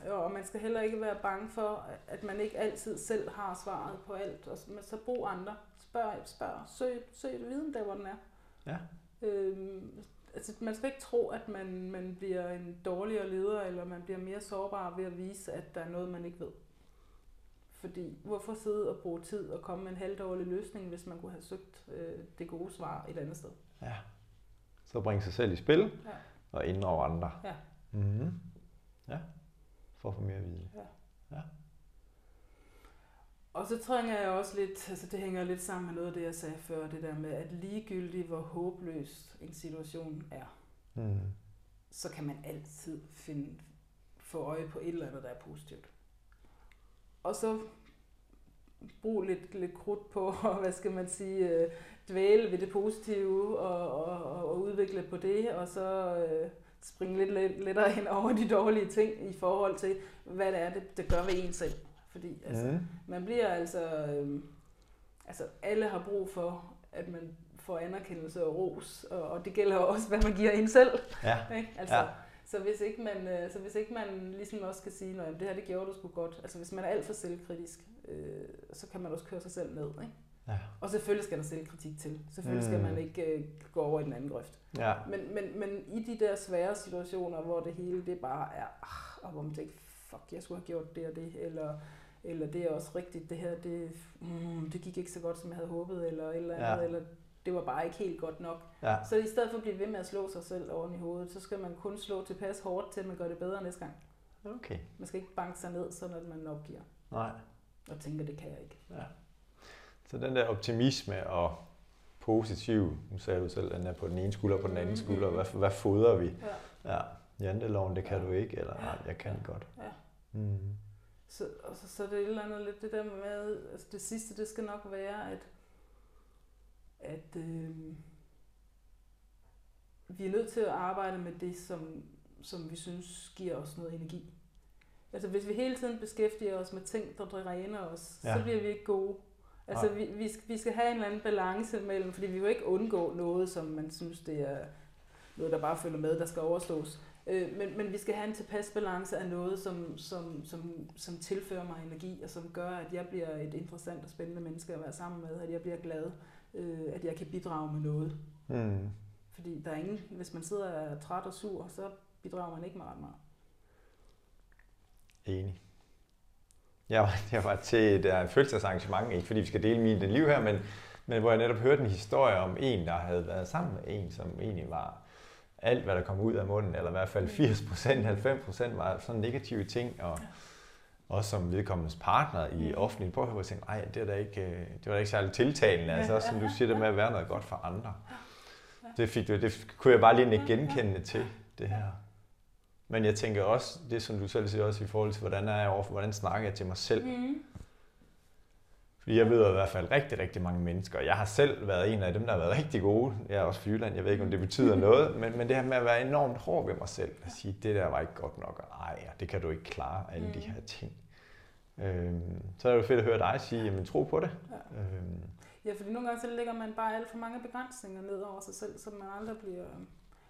Og man skal heller ikke være bange for, at man ikke altid selv har svaret på alt. Og så, men så brug andre. Spørg, spørg, søg, søg viden der, hvor den er. Ja. Øhm, altså, man skal ikke tro, at man, man bliver en dårligere leder, eller man bliver mere sårbar ved at vise, at der er noget, man ikke ved. Fordi hvorfor sidde og bruge tid og komme med en halvdårlig løsning, hvis man kunne have søgt øh, det gode svar et andet sted? Ja. Så bringe sig selv i spil Ja. og inddrage andre. Ja. Mm-hmm. Ja. For at få mere at vide. Og så trænger jeg også lidt, altså det hænger lidt sammen med noget af det, jeg sagde før, det der med, at ligegyldigt hvor håbløs en situation er, Mm. så kan man altid finde, få øje på et eller andet, der er positivt. Og så brug lidt, lidt krudt på, og hvad skal man sige, øh, dvæle ved det positive og, og, og, udvikle på det, og så øh, springe lidt let, lettere hen over de dårlige ting i forhold til, hvad det er, det, det gør ved en selv. Fordi altså, Mm. man bliver altså, øh, altså alle har brug for, at man får anerkendelse og ros, og, og det gælder også, hvad man giver en selv. Ja. Ikke? Altså, Ja. Så hvis ikke man, øh, så hvis ikke man ligesom også skal sige, at det her det gjorde du sgu godt, altså hvis man er alt for selvkritisk, øh, så kan man også køre sig selv ned. Ikke? Ja. Og selvfølgelig skal der selvkritik til. Selvfølgelig skal Mm. man ikke øh, gå over i den anden grøft. Ja. Men, men, men i de der svære situationer, hvor det hele det bare er, ah, og hvor man tænker, fuck, jeg skulle have gjort det og det, eller, eller det er også rigtigt, det her, det, mm, det gik ikke så godt, som jeg havde håbet, eller eller andet, ja. eller det var bare ikke helt godt nok. Ja. Så i stedet for at blive ved med at slå sig selv oven i hovedet, så skal man kun slå tilpas hårdt til, at man gør det bedre næste gang. Okay. Man skal ikke banke sig ned, sådan at man opgiver Nej. og tænker, det kan jeg ikke. Ja. Så den der optimisme og positiv, nu sagde du selv, den er på den ene skulder og på den anden skulder, hvad, hvad fodrer vi? Ja. Ja, janteloven, det kan Ja. du ikke, eller nej, jeg kan Ja. godt. Ja. Mm. Så, og så, så er det et eller andet lidt det der med, altså det sidste, det skal nok være, at, at øh, vi er nødt til at arbejde med det, som, som vi synes giver os noget energi. Altså hvis vi hele tiden beskæftiger os med ting, der dræner os, ja. Så bliver vi ikke gode. Altså vi, vi, skal, vi skal have en eller anden balance mellem, fordi vi vil jo ikke undgå noget, som man synes, det er noget, der bare følger med, der skal overstås. Øh, men, men vi skal have en tilpas balance af noget, som, som, som, som tilfører mig energi, og som gør, at jeg bliver et interessant og spændende menneske at være sammen med, at jeg bliver glad, øh, at jeg kan bidrage med noget. Mm. Fordi der er ingen, hvis man sidder og er træt og sur, så bidrager man ikke med ret meget. Enig. Jeg var, jeg var til et uh, fødselsdagsarrangement, ikke fordi vi skal dele mit liv her, men, men hvor jeg netop hørte en historie om en, der havde været sammen med en, som egentlig var alt, hvad der kom ud af munden, eller i hvert fald 80 procent, 90 procent var sådan negative ting, og også som vedkommendes partner i Mm. offentligt på, hvor jeg tænkte, ej, det, er da ikke, øh, det var da ikke særlig tiltalende, altså også som du siger, det med at være noget godt for andre. Det, fik du, det kunne jeg bare lige ikke genkende til, det her. Men jeg tænker også, det som du selv siger også i forhold til, hvordan er jeg overfor, hvordan snakker jeg til mig selv. Mm. Fordi jeg ved i hvert fald rigtig, rigtig mange mennesker. Jeg har selv været en af dem, der har været rigtig gode. Jeg er også fra Jylland, jeg ved ikke, om det betyder noget. Men, men det her med at være enormt hård ved mig selv. At sige, det der var ikke godt nok, og ej, det kan du ikke klare, alle de Mm. her ting. Øhm, så er det jo fedt at høre dig sige, jamen tro på det. Ja. Øhm, Ja, fordi nogle gange så lægger man bare alt for mange begrænsninger ned over sig selv, så man aldrig bliver...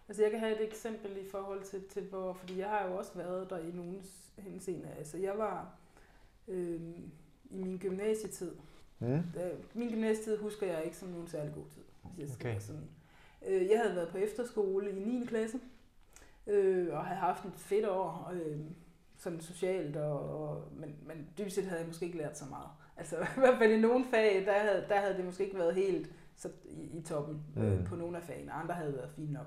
Altså jeg kan have et eksempel i forhold til, til hvor, fordi jeg har jo også været der i nogle henseender. Altså jeg var øh, i min gymnasietid. mm, min gymnasietid husker jeg ikke som nogen særlig god tid. Hvis jeg, Okay. sådan. Øh, jeg havde været på efterskole i 9. klasse, øh, og havde haft et fedt år, øh, sådan socialt, og, og, men, men dybest set havde jeg måske ikke lært så meget. Altså i hvert fald i nogle fag, der havde, der havde det måske ikke været helt så i, i toppen øh, Mm. på nogle af fagene. Andre havde været fint nok.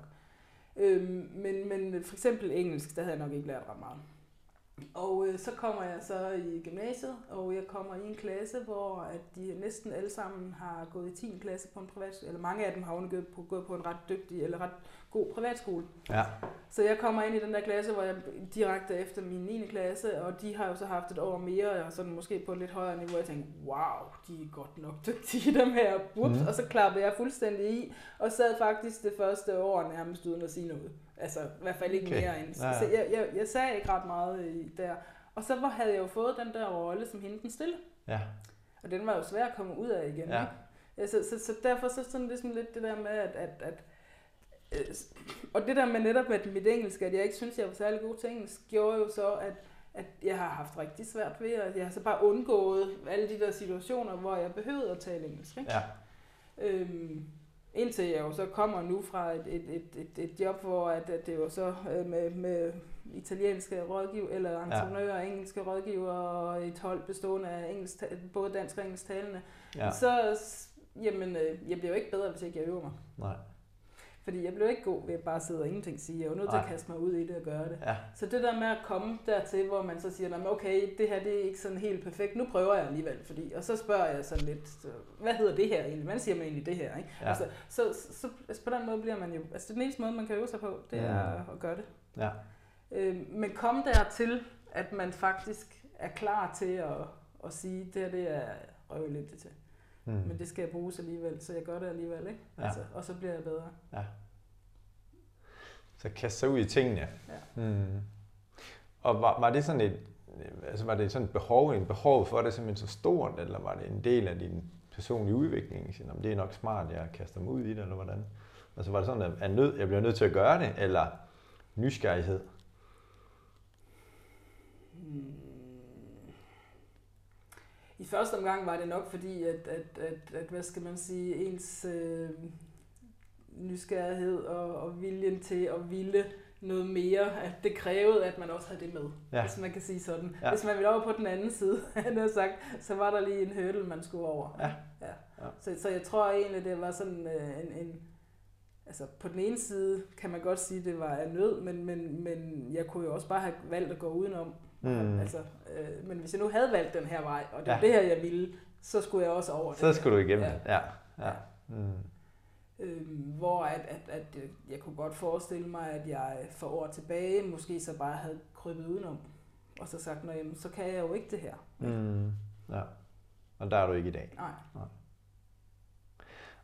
Øh, men, men for eksempel engelsk, der havde jeg nok ikke lært ret meget. Og øh, så kommer jeg så i gymnasiet, og jeg kommer i en klasse, hvor at de næsten alle sammen har gået i 10. klasse på en privat, eller mange af dem har undergået på, gået på en ret dygtig eller ret god privatskole. ja. Så jeg kommer ind i den der klasse, hvor jeg direkte efter min 9. klasse, og de har jo så haft et år mere, og sådan måske på et lidt højere niveau, jeg tænkte, wow, de er godt nok dygtige, dem her. Whoops. Mhm. Og så klappede jeg fuldstændig i, og sad faktisk det første år nærmest uden at sige noget. Altså i hvert fald ikke Okay. mere end. Ja. Så jeg, jeg, jeg sagde ikke ret meget i, der. Og så var, havde jeg jo fået den der rolle som hende den stille. Ja. Og den var jo svær at komme ud af igen. Ja. Ikke? Så, så, så derfor så sådan ligesom lidt det der med, at, at, at øh, og det der med netop med mit engelsk, at jeg ikke synes, jeg var særlig god til engelsk, gjorde jo så, at, at jeg har haft rigtig svært ved, at jeg har så bare undgået alle de der situationer, hvor jeg behøvede at tale engelsk. Ikke? Ja. Øhm, indtil jeg jo så kommer nu fra et, et, et, et, et job, hvor at, at det jo så øh, med, med italienske rådgiver, eller entreprenører, ja. engelske rådgiver og et hold bestående af engelsk, både dansk og engelsk talende, Ja. så jamen, øh, jeg bliver jo ikke bedre, hvis ikke jeg øver mig. Nej. Fordi jeg blev ikke god ved at bare sidde og ingenting sige. Jeg jo nødt til at kaste mig ud i det og gøre det. Ja. Så det der med at komme dertil, hvor man så siger, "Nå, men okay, det her det er ikke sådan helt perfekt, nu prøver jeg alligevel. Fordi, og så spørger jeg sådan lidt, hvad hedder det her egentlig? Hvordan siger man egentlig det her? Ikke? Ja. Altså, så, så, så på den måde bliver man jo, altså det den eneste måde, man kan øve sig på, det er at gøre det. Ja. Øh, men kom dertil, at man faktisk er klar til at, at sige, det her det er røvligt det til. Mm. Men det skal jeg bruges alligevel, så jeg gør det alligevel, ikke? Ja. Altså, og så bliver jeg bedre. Ja. Så kaste sig ud i tingene. Ja. Mm. Og var, var det sådan et, altså var det sådan et behov, en behov for det simpelthen så stort, eller var det en del af din personlige udvikling? "Nå, men det er nok smart, jeg kaster mig ud i det, eller hvordan? Altså var det sådan, at at nød, jeg bliver nødt til at gøre det, eller nysgerrighed? Hmm. I første omgang var det nok fordi, at, at, at, at hvad skal man sige, ens øh, nysgerrighed og, og viljen til at ville noget mere, at det krævede, at man også havde det med, Ja. hvis man kan sige sådan. Ja. Hvis man ville over på den anden side, han sagt, så var der lige en hurdle, man skulle over. Ja. Ja. Ja. Så, så jeg tror egentlig, det var sådan øh, en, en Altså på den ene side kan man godt sige, at det var af nød, men, men, men jeg kunne jo også bare have valgt at gå udenom. Mm. Altså, øh, men hvis jeg nu havde valgt den her vej, og det Ja. var det her, jeg ville, så skulle jeg også over det. Så her. skulle du igennem Ja. det. Ja. ja. Ja. Mm. Øhm, hvor at, at, at øh, jeg kunne godt forestille mig, at jeg for år tilbage måske så bare havde krybet udenom. Og så sagt, jamen, så kan jeg jo ikke det her. Mm. Ja. Og der er du ikke i dag. Nej.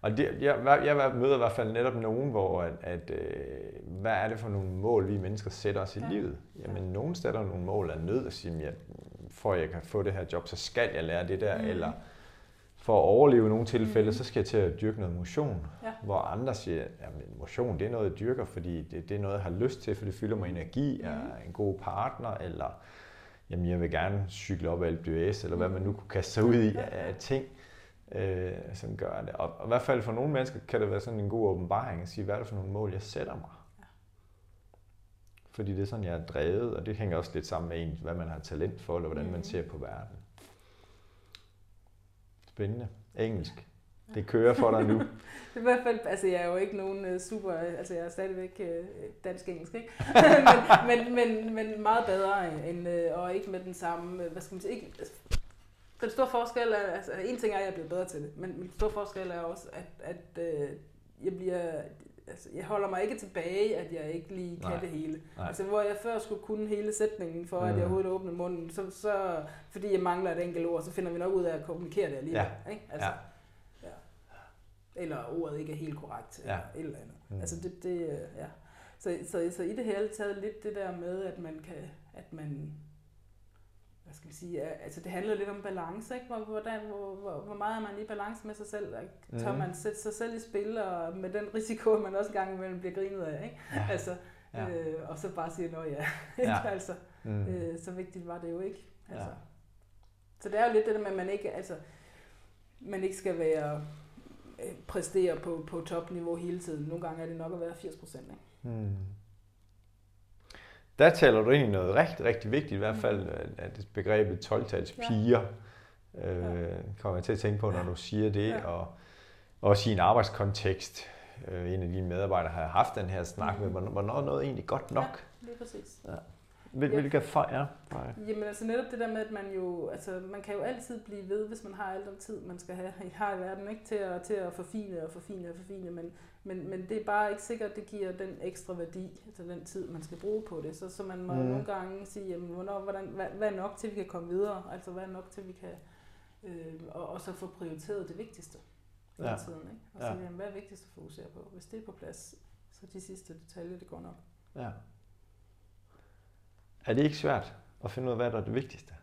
Og det, jeg, jeg møder i hvert fald netop nogen, hvor at, at øh, hvad er det for nogle mål, vi mennesker sætter os i ja. livet? Jamen, ja. nogen sætter nogle mål af nød og siger, at for at jeg kan få det her job, så skal jeg lære det der, mm. eller for at overleve i nogle tilfælde, mm. så skal jeg til at dyrke noget motion. Ja. Hvor andre siger, at motion det er noget, jeg dyrker, fordi det, det er noget, jeg har lyst til, for det fylder mig energi, jeg er en god partner, eller jamen, jeg vil gerne cykle op ad LBS, eller hvad man nu kunne kaste sig ud i af ting, øh, som gør det. Og, og i hvert fald for nogle mennesker kan det være sådan en god åbenbaring at sige, hvad er det for nogle mål, jeg sætter mig? Fordi det er sådan, jeg er drevet, og det hænger også lidt sammen med en, hvad man har talent for, eller hvordan man mm. ser på verden. Spændende. Engelsk. Det kører for dig nu. I hvert fald, altså jeg er jo ikke nogen uh, super, altså jeg er stadigvæk uh, dansk-engelsk, ikke? men, men, men, men meget bedre end, uh, og ikke med den samme, hvad skal man sige, ikke, den store forskel er, altså en ting er, at jeg er blevet bedre til det, men den store forskel er også, at, at uh, jeg bliver, altså, jeg holder mig ikke tilbage, at jeg ikke lige kan Nej. det hele. Nej. Altså, hvor jeg før skulle kunne hele sætningen, for mm. at jeg overhovedet åbnede munden, så, så, fordi jeg mangler et enkelt ord, så finder vi nok ud af at kommunikere det alligevel. Ja. Ikke? Altså, ja. ja. Eller ordet ikke er helt korrekt, eller ja. et eller andet. Mm. Altså, det, det, ja. Så, så, så i det hele taget lidt det der med, at man kan, at man hvad skal vi sige, altså det handler lidt om balance, ikke? Hvor, hvordan, hvor, hvor, hvor meget er man i balance med sig selv? Tør mm. man sætte sig selv i spil, og med den risiko, man også gang imellem bliver grinet af, ikke? Ja. Altså, ja. Øh, og så bare sige, nå ja, ja. altså, mm. øh, så vigtigt var det jo ikke. Altså. Ja. Så det er jo lidt det der med, at man ikke, altså, man ikke skal være øh, præstere på, på topniveau hele tiden. Nogle gange er det nok at være 80 procent. Mm der taler du egentlig noget rigtig, rigtig vigtigt, i hvert fald at begrebet 12 piger, ja. øh, kommer jeg til at tænke på, når du siger det, ja. og også i en arbejdskontekst. Øh, en af dine medarbejdere har haft den her snak mm. med, hvornår er noget egentlig godt nok? Ja, lige præcis. Ja. Hvil, ja. Hvilke for, ja. Jamen altså netop det der med, at man jo, altså man kan jo altid blive ved, hvis man har al den tid, man skal have har i verden, ikke? Til, at, til at forfine og forfine og forfine, men, men, men det er bare ikke sikkert, at det giver den ekstra værdi, altså den tid, man skal bruge på det. Så, så man må mm. nogle gange sige, jamen, hvornår, hvordan, hvad, hvad er nok til, vi kan komme videre? Altså hvad er nok til, vi kan, øh, og, og så få prioriteret det vigtigste ja. tiden, ikke? Og så ja. jamen, hvad er vigtigst at fokusere på? Hvis det er på plads, så de sidste detaljer, det går nok. Ja. Er det ikke svært at finde ud af, hvad der er det vigtigste?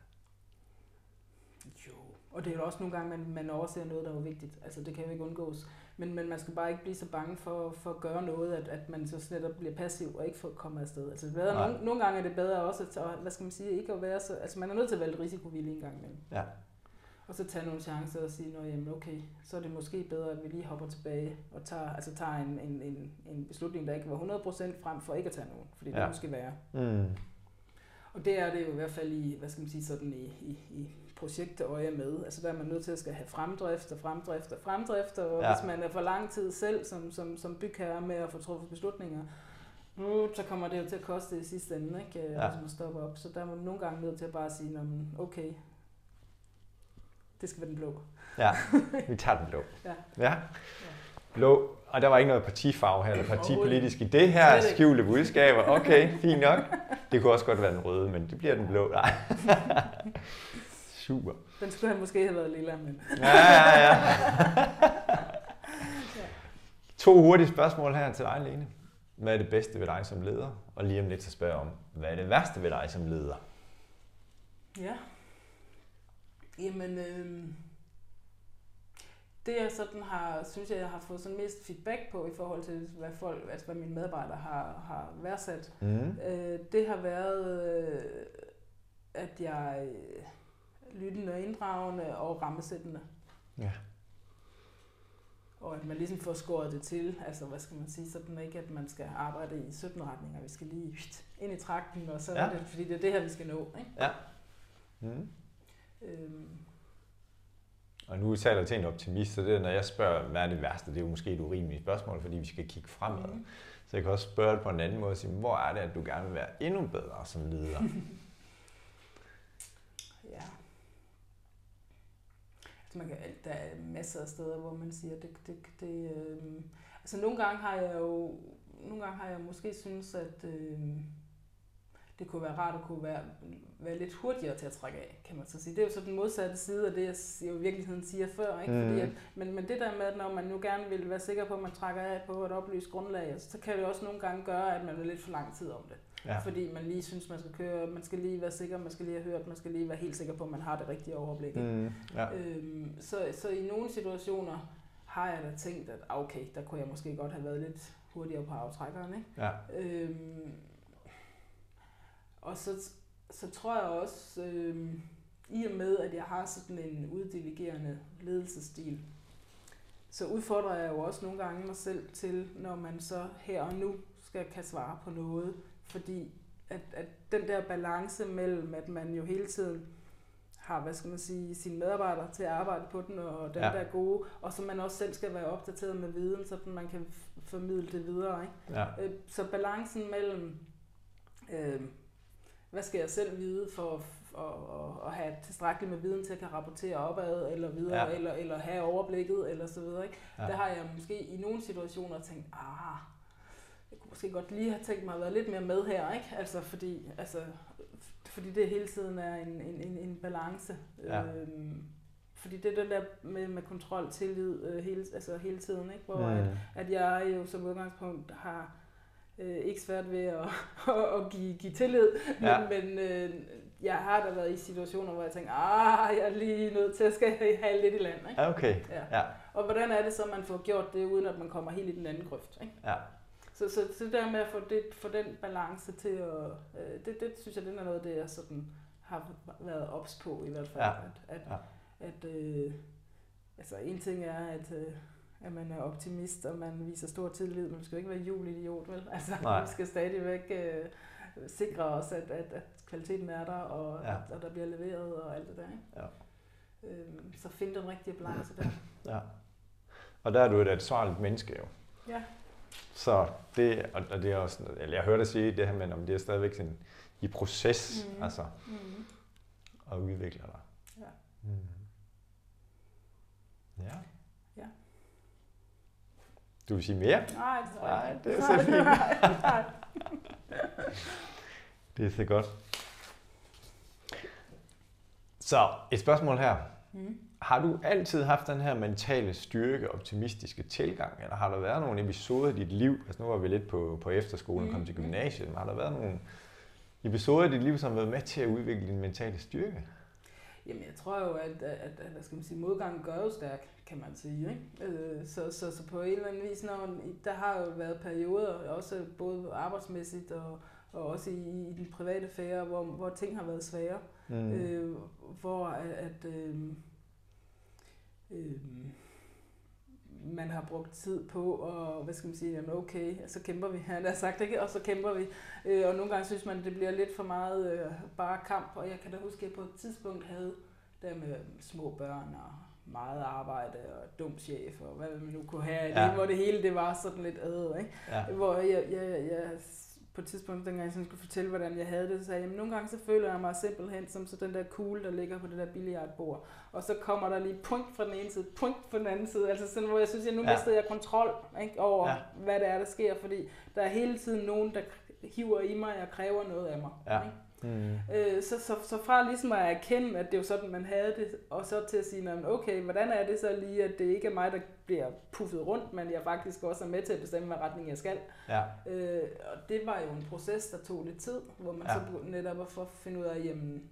Jo, og det er jo også nogle gange, man, man overser noget, der er vigtigt. Altså det kan jo ikke undgås. Men, men man skal bare ikke blive så bange for, for at gøre noget, at, at man så netop bliver passiv og ikke får komme afsted. Altså det er bedre, nogle, nogle gange er det bedre også, at, hvad skal man sige, ikke at være så, altså man er nødt til at være risikovillig en gang imellem. Ja. Og så tage nogle chancer og sige, jamen okay, så er det måske bedre, at vi lige hopper tilbage og tager, altså tager en, en, en, en beslutning, der ikke var 100% frem for ikke at tage nogen, fordi det ja. måske være. Mm. Og det er det jo i hvert fald i, hvad skal man sige, sådan i, i, i projektøje med. Altså der er man nødt til at skal have fremdrift og fremdrift og fremdrift, og ja. hvis man er for lang tid selv som, som, som bygherre med at få truffet beslutninger, nu, så kommer det jo til at koste i sidste ende, ikke? Ja. hvis man stopper op. Så der er man nogle gange nødt til at bare sige, okay, det skal være den blå. Ja, vi tager den blå. ja. ja. Blå og der var ikke noget partifarve her, eller partipolitisk i det her skjulte budskaber. Okay, fint nok. Det kunne også godt være den røde, men det bliver den blå. Nej. Super. Den skulle have måske have været lilla, men... ja, ja, ja. To hurtige spørgsmål her til dig, Lene. Hvad er det bedste ved dig som leder? Og lige om lidt så spørger jeg om, hvad er det værste ved dig som leder? Ja. Jamen, øh det jeg sådan har, synes jeg, jeg har fået sådan mest feedback på i forhold til, hvad, folk, altså hvad mine medarbejdere har, har værdsat, mm. øh, det har været, øh, at jeg lyttende og inddragende og rammesættende. Ja. Og at man ligesom får skåret det til, altså hvad skal man sige, sådan ikke, at man skal arbejde i 17 retninger, vi skal lige ind i trakten, og så ja. er det, fordi det er det her, vi skal nå. Ikke? Ja. Mm. Øhm, og nu taler jeg til en optimist, så det, når jeg spørger, hvad er det værste, det er jo måske et urimeligt spørgsmål, fordi vi skal kigge fremad. Mm. Så jeg kan også spørge det på en anden måde og sige, hvor er det, at du gerne vil være endnu bedre som leder? ja. Altså man kan, der er masser af steder, hvor man siger, det, det, det øh, altså nogle gange har jeg jo, nogle gange har jeg måske synes, at øh, det kunne være rart at kunne være, være lidt hurtigere til at trække af, kan man så sige. Det er jo så den modsatte side af det, jeg, jeg i virkeligheden siger før. Ikke? Mm. Fordi at, men, men det der med, at når man nu gerne vil være sikker på, at man trækker af på et oplyst grundlag, så kan det også nogle gange gøre, at man vil lidt for lang tid om det. Ja. Fordi man lige synes, man skal køre, man skal lige være sikker, man skal lige have hørt, man skal lige være helt sikker på, at man har det rigtige overblik. Mm, ja. Øhm, så, så i nogle situationer har jeg da tænkt, at ah, okay, der kunne jeg måske godt have været lidt hurtigere på aftrækkeren. Ikke? ja. Øhm, og så, så tror jeg også, øhm, i og med, at jeg har sådan en uddelegerende ledelsesstil, så udfordrer jeg jo også nogle gange mig selv til, når man så her og nu skal kan svare på noget. Fordi at, at den der balance mellem, at man jo hele tiden har, hvad skal man sige, sine medarbejdere til at arbejde på den, og den Ja. der er gode, og så man også selv skal være opdateret med viden, så man kan formidle det videre. Ikke? ja. Øh, Så balancen mellem, øh, hvad skal jeg selv vide for at, at, at have tilstrækkeligt med viden til at kan rapportere opad eller videre, Ja. eller, eller have overblikket, eller så videre. Ikke? Ja. Der har jeg måske i nogle situationer tænkt, ah, måske godt lige have tænkt mig at være lidt mere med her, ikke? Altså fordi, altså, fordi det hele tiden er en, en, en, en balance. Ja. Øhm, fordi det er den der med, med kontrol, tillid øh, hele, altså hele tiden, ikke? hvor at, Mm. at jeg jo som udgangspunkt har øh, ikke svært ved at, at, at give, give tillid, Ja. men, men øh, jeg har da været i situationer, hvor jeg tænker, ah, jeg er lige nødt til at skal have lidt i land. Ikke? Ja, okay. Ja. Ja, Og hvordan er det så, at man får gjort det, uden at man kommer helt i den anden grøft? Ikke? ja. Så, så, så det der med at få, det, få den balance til at... Øh, det, det synes jeg, det er noget af det, jeg sådan har været ops på i hvert fald. Ja. At, at, Ja. at øh, altså en ting er, at, øh, at man er optimist, og man viser stor tillid, men man skal jo ikke være julidiot, vel? Altså, Nej. vi skal stadigvæk øh, sikre os, at, at, at kvaliteten er der, og, ja. at, og der bliver leveret, og alt det der, ikke? Ja. Øhm, så find den rigtige balance der. ja. Og der er du et ansvarligt menneske jo. Ja. Så det, og og det er også, eller jeg hørte dig sige det her med, om det er stadigvæk sådan i proces, mm. altså, Mm. at udvikle dig. Ja. Mm. Ja. Ja. Du vil sige mere? Nej, det tror jeg Nej, det er så fint. Nej, nej. Det er så godt. Så et spørgsmål her. Mm. Har du altid haft den her mentale styrke, optimistiske tilgang, eller har der været nogle episoder i dit liv, altså nu var vi lidt på, på efterskolen og kom til Mm. gymnasiet, men har der været nogle episoder i dit liv, som har været med til at udvikle din mentale styrke? Jamen, jeg tror jo, at, at, at, hvad skal man sige, modgangen gør jo stærk, kan man sige. Ikke? Øh, så, så, så på en eller anden vis, når der har jo været perioder, også både arbejdsmæssigt og, og også i, i den private fære, hvor, hvor ting har været svære. Mm. Mm. Øh, hvor at, at øh, øh, man har brugt tid på, og hvad skal man sige, jamen okay, så kæmper vi, han har sagt, ikke? og så kæmper vi. Øh, og nogle gange synes man, det bliver lidt for meget øh, bare kamp, og jeg kan da huske, at jeg på et tidspunkt havde der med små børn og meget arbejde og dum chef og hvad man nu kunne have, Ja. hvor det hele det var sådan lidt ad, ikke? Ja. Hvor jeg, jeg, jeg på et tidspunkt, dengang jeg sådan skulle fortælle, hvordan jeg havde det, så sagde jeg, "Jamen, nogle gange så føler jeg mig simpelthen som så den der kugle, der ligger på det der billiardbord. Og så kommer der lige point fra den ene side, point fra den anden side. Altså sådan, hvor jeg synes, at nu Ja. mistede jeg kontrol ikke, over, ja. hvad det er, der sker. Fordi der er hele tiden nogen, der hiver i mig og kræver noget af mig. Ja. Ikke? Mm. Øh, så, så, så fra ligesom at erkende, at det er jo sådan, man havde det, og så til at sige, "Nå, men okay, hvordan er det så lige, at det ikke er mig, der bliver puffet rundt, men jeg faktisk også er med til at bestemme, hvad retning jeg skal. Ja. Øh, og det var jo en proces, der tog lidt tid, hvor man Ja. så netop at få finde ud af, jamen,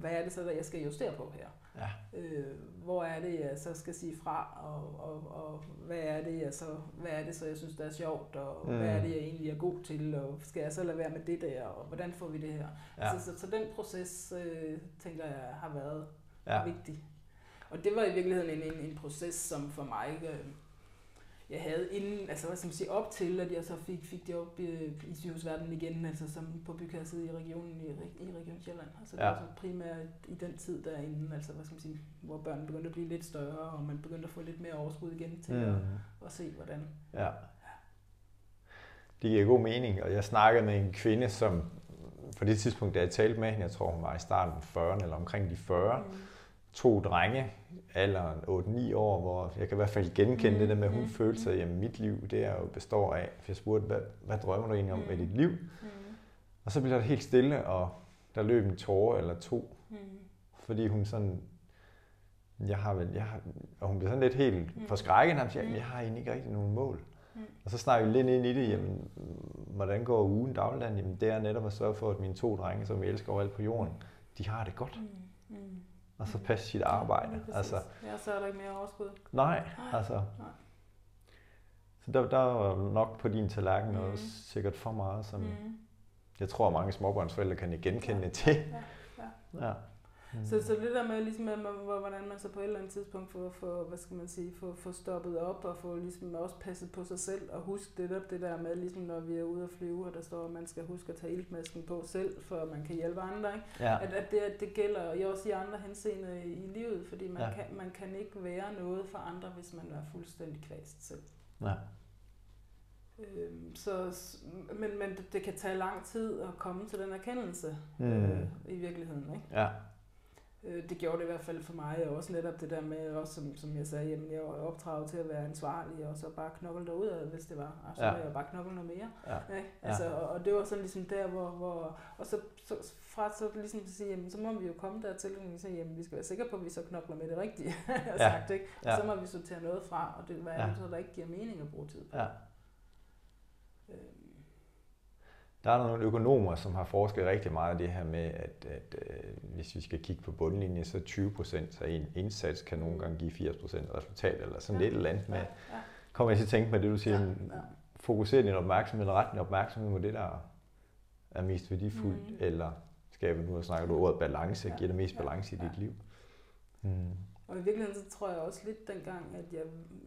hvad er det så, der jeg skal justere på her? Ja. Øh, hvor er det, jeg så skal sige fra, og, og, og hvad er det, jeg så, hvad er det så, jeg synes, der er sjovt, og Mm. mm. hvad er det, jeg egentlig er god til, og skal jeg så lade være med det der, og hvordan får vi det her? Ja. Så, så, så den proces, øh, tænker jeg, har været ja. vigtig. Og det var i virkeligheden en, en, en proces, som for mig, øh, jeg havde inden, altså hvad skal man sige, op til, at jeg så fik, fik job i, i sygehusverdenen igen, altså som på bykasset i regionen i, i Region Sjælland. Altså det Ja. var så primært i den tid derinde, altså hvad skal man sige, hvor børnene begyndte at blive lidt større, og man begyndte at få lidt mere overskud igen til mm. at, at se, hvordan. Ja. Det giver god mening, og jeg snakkede med en kvinde, som på det tidspunkt, da jeg talte med hende, jeg tror hun var i starten af 40'erne eller omkring de 40, Mm. To drenge, alderen 8-9 år, hvor jeg kan i hvert fald genkende Mm, det der med, at hun mm, følte sig, jamen mit liv, det er jo består af, for jeg spurgte, hvad, hvad drømmer du egentlig om med Mm. dit liv? Mm. Og så bliver det helt stille, og der løb en tårer eller to, Mm. fordi hun sådan, jeg har vel, jeg har, og hun bliver sådan lidt helt Mm. forskrækket, og siger, Mm. jeg har egentlig ikke rigtig nogen mål. Mm. Og så snakker vi lidt ind i det, jamen, hvordan går ugen dagligdagen? Jamen, det er netop at sørge for, at mine to drenge, som jeg elsker overalt på jorden, de har det godt. Mm. Mm. Og så passe sit arbejde. Ja, altså, ja, så er der ikke mere overskud. nej, altså. Så der, der var nok på din tallerken Mm. også sikkert for meget, som Mm. jeg tror, mange småbørnsforældre kan genkende til. Ja, ja. Ja. Mm. Så, så det der med, ligesom, med, med, hvordan man så på et eller andet tidspunkt får, får hvad skal man sige, får, får stoppet op og får ligesom også passet på sig selv og huske det der, det der med, ligesom når vi er ude at flyve, og der står, at man skal huske at tage iltmasken på selv, for at man kan hjælpe andre. Ikke? ja. At, at det, at det gælder jo også i andre henseender i, livet, fordi man, Ja. kan, man kan ikke være noget for andre, hvis man er fuldstændig kvæst selv. ja. Øhm, så, men, men det, det kan tage lang tid at komme til den erkendelse Mm. øh, i virkeligheden. Ikke? Ja. Øh, det gjorde det i hvert fald for mig, og også netop det der med, også som, som jeg sagde, jamen jeg var opdraget til at være ansvarlig, og så bare knokle derud, hvis det var, og så Ja. ja. jeg bare knokle noget mere. Ja. Ikke? Altså, og, og det var sådan ligesom der, hvor, hvor og så, så fra så ligesom at sige, jamen så må vi jo komme dertil, og vi siger, jamen vi skal være sikre på, at vi så knokler med det rigtige, Ja. sagt, ikke? Og Ja. så må vi sortere noget fra, og det hvad er Ja. det så, der ikke giver mening at bruge tid på. Ja. Øhm, Der er nogle økonomer, som har forsket rigtig meget af det her med, at, at øh, hvis vi skal kigge på bundlinjen, så 20 procent af en indsats kan nogle gange give 80 procent resultat, eller sådan Ja. lidt eller andet med. ja, ja, Kommer jeg til at tænke på det, du siger, ja, ja. ja. fokusere din opmærksomhed, ret din opmærksomhed på det, der er mest værdifuldt, Mhm. eller skabe, nu snakker du ordet balance, Ja. giver det mest Ja. balance i dit Ja. liv. Mm. Og i virkeligheden så tror jeg også lidt dengang, at jeg,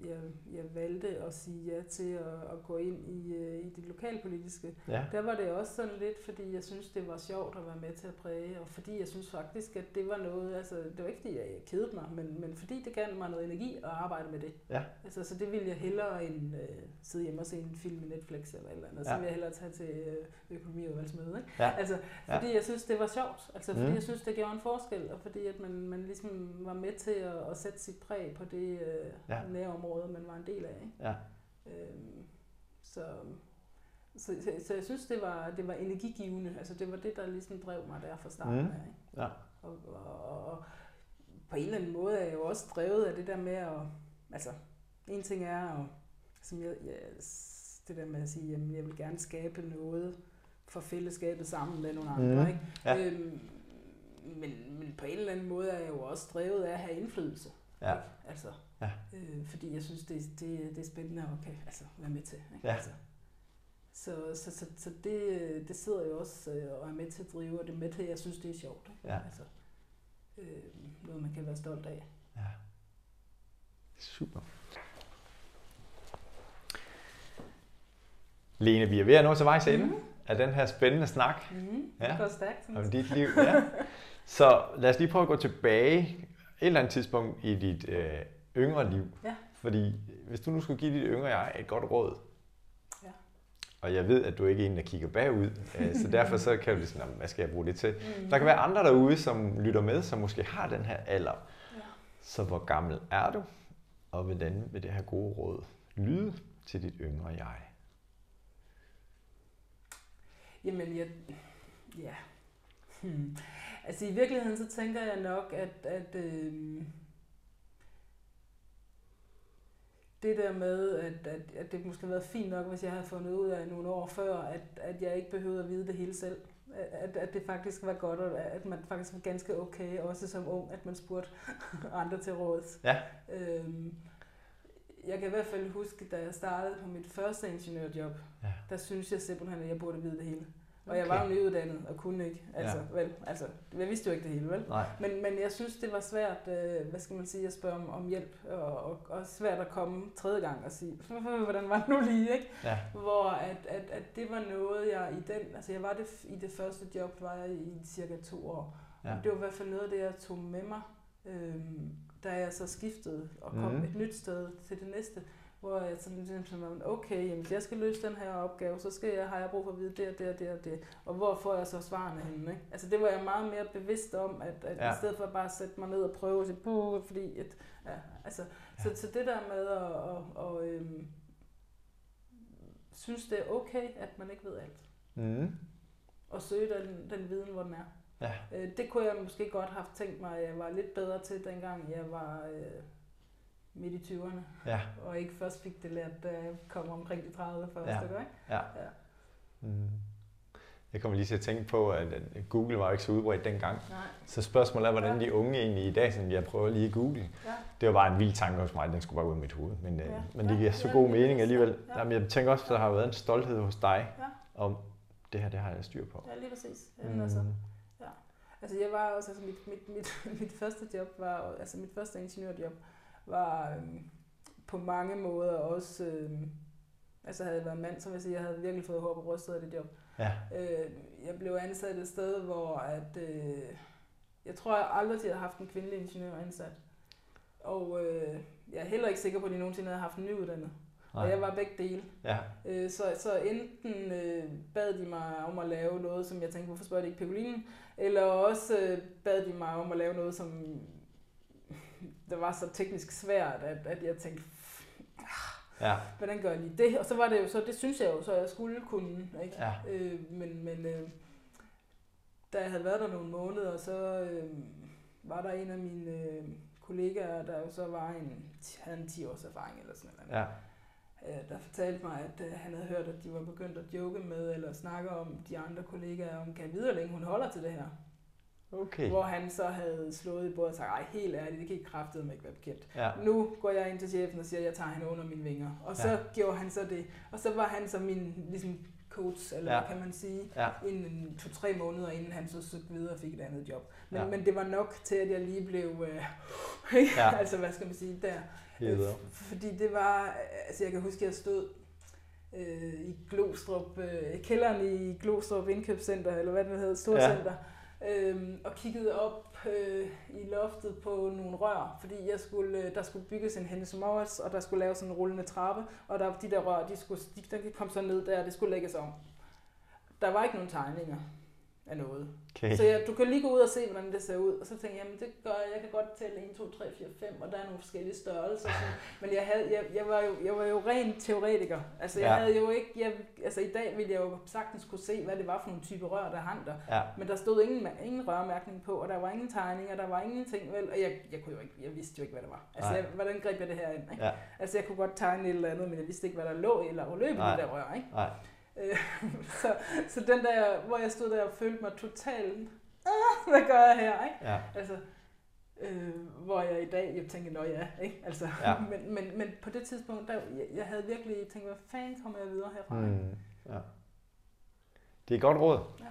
jeg, jeg valgte at sige ja til at, at gå ind i, øh, i det lokalpolitiske. Ja. Der var det også sådan lidt, fordi jeg synes, det var sjovt at være med til at præge, og fordi jeg synes faktisk, at det var noget, altså det var ikke fordi, jeg kedede mig, men, men fordi det gav mig noget energi at arbejde med det. Ja. Altså, så det ville jeg hellere end øh, sidde hjemme og se en film i Netflix eller et eller andet. Så Ja. ville jeg hellere tage til øh, økonomiudvalgsmøde, ikke? Ja. Altså, Ja. fordi jeg synes, det var sjovt. Altså, fordi Mm. jeg synes, det gjorde en forskel, og fordi at man, man ligesom var med til at, at sætte sit præg på det øh, Ja. nærområde, man var en del af. Ikke? Ja. Øhm, så, så, så, så jeg synes, det var, det var energigivende. Altså, det var det, der ligesom drev mig der fra starten Mm. af. Ikke? Ja. Og, og, og, på en eller anden måde er jeg jo også drevet af det der med at... Altså, en ting er at, som jeg, jeg, det der med at sige, jamen, jeg vil gerne skabe noget for fællesskabet sammen med nogle andre. Mhm. Ikke? Ja. Øhm, men, men på en eller anden måde er jeg jo også drevet af at have indflydelse. Ja. Ikke? Altså, Ja. øh, fordi jeg synes, det, det, det er spændende at okay, altså, være med til. Ikke? Ja. Altså, så, så, så, så det, det sidder jo også øh, og er med til at drive, og det er med til, at jeg synes, det er sjovt. Ikke? Ja. Altså, øh, noget, man kan være stolt af. Ja. Super. Lene, vi er ved at nå til vejs ende Mhm. af den her spændende snak Mm-hmm. Ja. Det går stærkt. om jeg. dit liv. Ja. Så lad os lige prøve at gå tilbage et eller andet tidspunkt i dit øh, yngre liv. Ja. Fordi hvis du nu skulle give dit yngre jeg et godt råd, Ja. og jeg ved, at du ikke er en, der kigger bagud, øh, så derfor så kan du lige sådan, "Nå, hvad skal jeg bruge det til? Mm. Der kan være andre derude, som lytter med, som måske har den her alder. Ja. Så hvor gammel er du? Og hvordan vil det her gode råd lyde til dit yngre jeg? Jamen, jeg... Ja. Hmm. Altså, i virkeligheden, så tænker jeg nok, at, at øh, det der med, at, at, at det måske havde været fint nok, hvis jeg havde fundet ud af nogle år før, at, at jeg ikke behøvede at vide det hele selv. At, at det faktisk var godt, og at man faktisk var ganske okay, også som ung, at man spurgte andre til råds. Ja. Øhm, jeg kan i hvert fald huske, da jeg startede på mit første ingeniørjob, Ja. der synes jeg simpelthen, at jeg burde vide det hele. Og Okay. jeg var jo nyuddannet og kunne ikke. Altså, Ja. vel, altså, jeg vidste jo ikke det hele, vel? Nej. Men, men jeg synes, det var svært, øh, hvad skal man sige, at spørge om, om hjælp, og, og, og svært at komme tredje gang og sige, hvordan var det nu lige, ikke? Ja. Hvor at, at, at det var noget, jeg i den, altså jeg var det, i det første job, var jeg i cirka to år. Ja. Og det var i hvert fald noget af det, jeg tog med mig, øhm, da jeg så skiftede og kom mm. et nyt sted til det næste. Hvor jeg sådan, sådan okay, jamen, jeg skal løse den her opgave, så skal jeg, har jeg brug for at vide det og det og det og det. Og hvor får jeg så svarene henne? Ikke? Altså det var jeg meget mere bevidst om, at, at Ja. i stedet for bare at sætte mig ned og prøve at sige, Buh, fordi at, ja, altså, ja. Så, så det der med at, at, at øhm, synes, det er okay, at man ikke ved alt. Mm. at søge den, den viden, hvor den er. Ja. Øh, det kunne jeg måske godt have tænkt mig, at jeg var lidt bedre til, dengang jeg var øh, midt i 20'erne, Ja. og ikke først fik det lært, da jeg kom omkring de 30 første, Ja. ja. ikke? Ja. Ja. Mm. Jeg kommer lige til at tænke på, at Google var jo ikke så udbredt dengang. Nej. Så spørgsmålet er, hvordan Ja. de unge egentlig i dag, som jeg prøver lige at google, Ja. det var bare en vild tanke hos mig, den skulle bare ud af mit hoved. Men, ja. Ja. men det Ja. giver så Ja, god mening alligevel. Ja. Jamen, jeg tænker også, at der har været en stolthed hos dig Ja. om, det her, det har jeg styr på. Ja, lige præcis. Jamen, mm. altså, Mm. altså, jeg var også, altså, mit, mit, mit, mit første job var, altså, mit første ingeniørjob var øhm, på mange måder også, øhm, altså havde jeg været mand, så vil jeg sige, jeg havde virkelig fået hår på brystet af det job. Ja. Øh, jeg blev ansat et sted, hvor at, øh, jeg tror jeg aldrig, de havde haft en kvindelig ingeniør ansat. Og øh, jeg er heller ikke sikker på, at de nogensinde havde haft en nyuddannet. Nej. Og jeg var begge dele. Ja. Øh, så, så enten øh, bad de mig om at lave noget, som jeg tænkte, hvorfor spørger de ikke Pegolinen? Eller også øh, bad de mig om at lave noget, som der var så teknisk svært, at, at jeg tænkte, Ja. hvordan gør jeg lige det? Og så var det jo så, det synes jeg jo så, jeg skulle kunne. Ikke? Ja. Øh, men men øh, da jeg havde været der nogle måneder, så øh, var der en af mine øh, kollegaer, der jo så var en, havde en 10 års erfaring eller sådan noget. Ja. Øh, der fortalte mig, at øh, han havde hørt, at de var begyndt at joke med, eller snakke om de andre kollegaer, om kan vide, hvor længe hun holder til det her. Okay. Hvor han så havde slået i bordet og sagt, ej helt ærligt, det kan ikke kraftedeme ikke være bekendt. Ja. Nu går jeg ind til chefen og siger, at jeg tager hende under mine vinger. Og så Ja. gjorde han så det. Og så var han så min ligesom, coach, eller Ja. hvad kan man sige, Ja. inden to-tre måneder, inden han så søgte videre og fik et andet job. Men, Ja. men det var nok til, at jeg lige blev, øh, Ja. altså hvad skal man sige, der. Videre. Øh, fordi det var, altså jeg kan huske, at jeg stod øh, i Glostrup, øh, kælderen i Glostrup Indkøbscenter, eller hvad det hedder, Storcenter, ja øhm, og kiggede op øh, i loftet på nogle rør, fordi jeg skulle, øh, der skulle bygges en Hennes Mauritz, og der skulle laves sådan en rullende trappe, og der, de der rør, de, skulle, de, de kom så ned der, og det skulle lægges om. Der var ikke nogen tegninger af noget. Okay. Så jeg, du kan lige gå ud og se, hvordan det ser ud. Og så tænkte jeg, jamen det gør jeg. Jeg kan godt tælle 1, 2, 3, 4, 5, og der er nogle forskellige størrelser. Sådan. Men jeg, havde, jeg, jeg, var jo, jeg var jo ren teoretiker. Altså jeg Ja. havde jo ikke, jeg, altså i dag ville jeg jo sagtens kunne se, hvad det var for nogle type rør, der hang der. Ja. Men der stod ingen, ingen rørmærkning på, og der var ingen tegninger, der var ingenting, vel? Og jeg, jeg, kunne jo ikke, jeg vidste jo ikke, hvad det var. Altså, Nej. jeg, hvordan greb jeg det her ind? Ikke? Ja. Altså, jeg kunne godt tegne et eller andet, men jeg vidste ikke, hvad der lå i eller løb i Nej. det der rør, ikke? Nej. Øh, så, så den der, hvor jeg stod der og følte mig totalt, ah, hvad gør jeg her, ikke? Ja. Altså, øh, hvor jeg i dag jo tænker, nå ja, ikke? Altså, Ja. men, men, men på det tidspunkt, der, jeg, jeg havde virkelig tænkt, hvad fanden kommer jeg videre herfra? Mm. Ja. Det er et godt råd. Ja.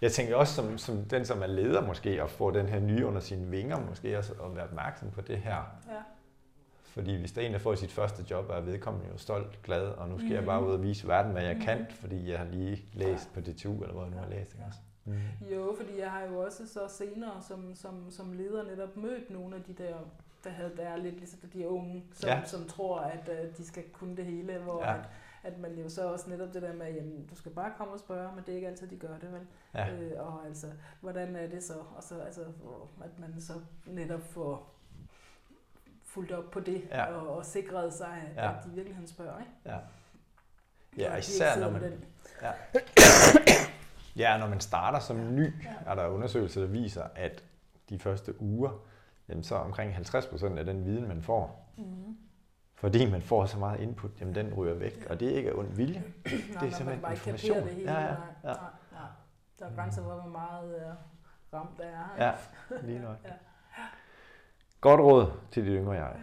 Jeg tænker også som, som den, som er leder måske, at få den her nye under sine vinger, måske også at være opmærksom på det her. Ja. Fordi hvis der er en, der får sit første job, er vedkommende jo stolt, glad, og nu skal mm. jeg bare ud og vise verden, hvad jeg Mhm. kan, fordi jeg har lige læst på DTU, eller hvad jeg nu har læst. Ikke? også? Mm. Jo, fordi jeg har jo også så senere som, som, som leder netop mødt nogle af de der, der havde der er lidt ligesom de unge, som, Ja. ja. som tror, at uh, de skal kunne det hele, hvor Ja. ja. at, at man jo så også netop det der med, jamen du skal bare komme og spørge, men det er ikke altid, de gør det, vel? Ja. Øh, og altså, hvordan er det så? Og så altså, hvor- at man så netop får fulgt op på det, Ja. og, og sikret sig, at, Ja. ja. at de i virkeligheden spørger, ikke? Ja. Ja, især når man, ja. ja, når man starter som ny, Ja. er der undersøgelser, der viser, at de første uger, jamen så omkring 50% af den viden, man får, Mm-hmm. fordi man får så meget input, jamen den ryger væk, og det er ikke af ond vilje. Nej, er man simpelthen ikke information. det hele. Ja, ja, nej, ja. Nej, nej. Der er grænser for, hvor meget uh, ramt der er. Ja, lige nok. Ja. Godt råd til dit yngre jeg.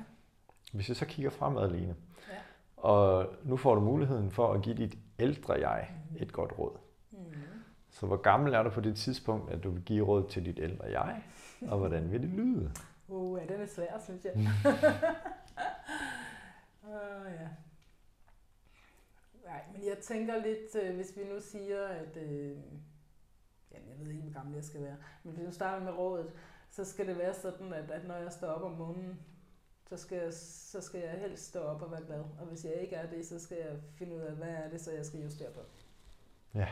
Hvis jeg så kigger fremad, Line, Ja. og nu får du muligheden for at give dit ældre jeg et godt råd. Mm. Så hvor gammel er du på det tidspunkt, at du vil give råd til dit ældre jeg, og hvordan vil det lyde? Uh, ja, den er svær, synes jeg. Uh, ja. Nej, men jeg tænker lidt, øh, hvis vi nu siger, at... Øh, jamen, jeg ved ikke, hvor gammel jeg skal være. Men hvis vi nu starter med rådet, så skal det være sådan, at, at når jeg står op om morgenen, så skal, jeg, så skal jeg helst stå op og være glad. Og hvis jeg ikke er det, så skal jeg finde ud af, hvad er det, så jeg skal justere på. Ja.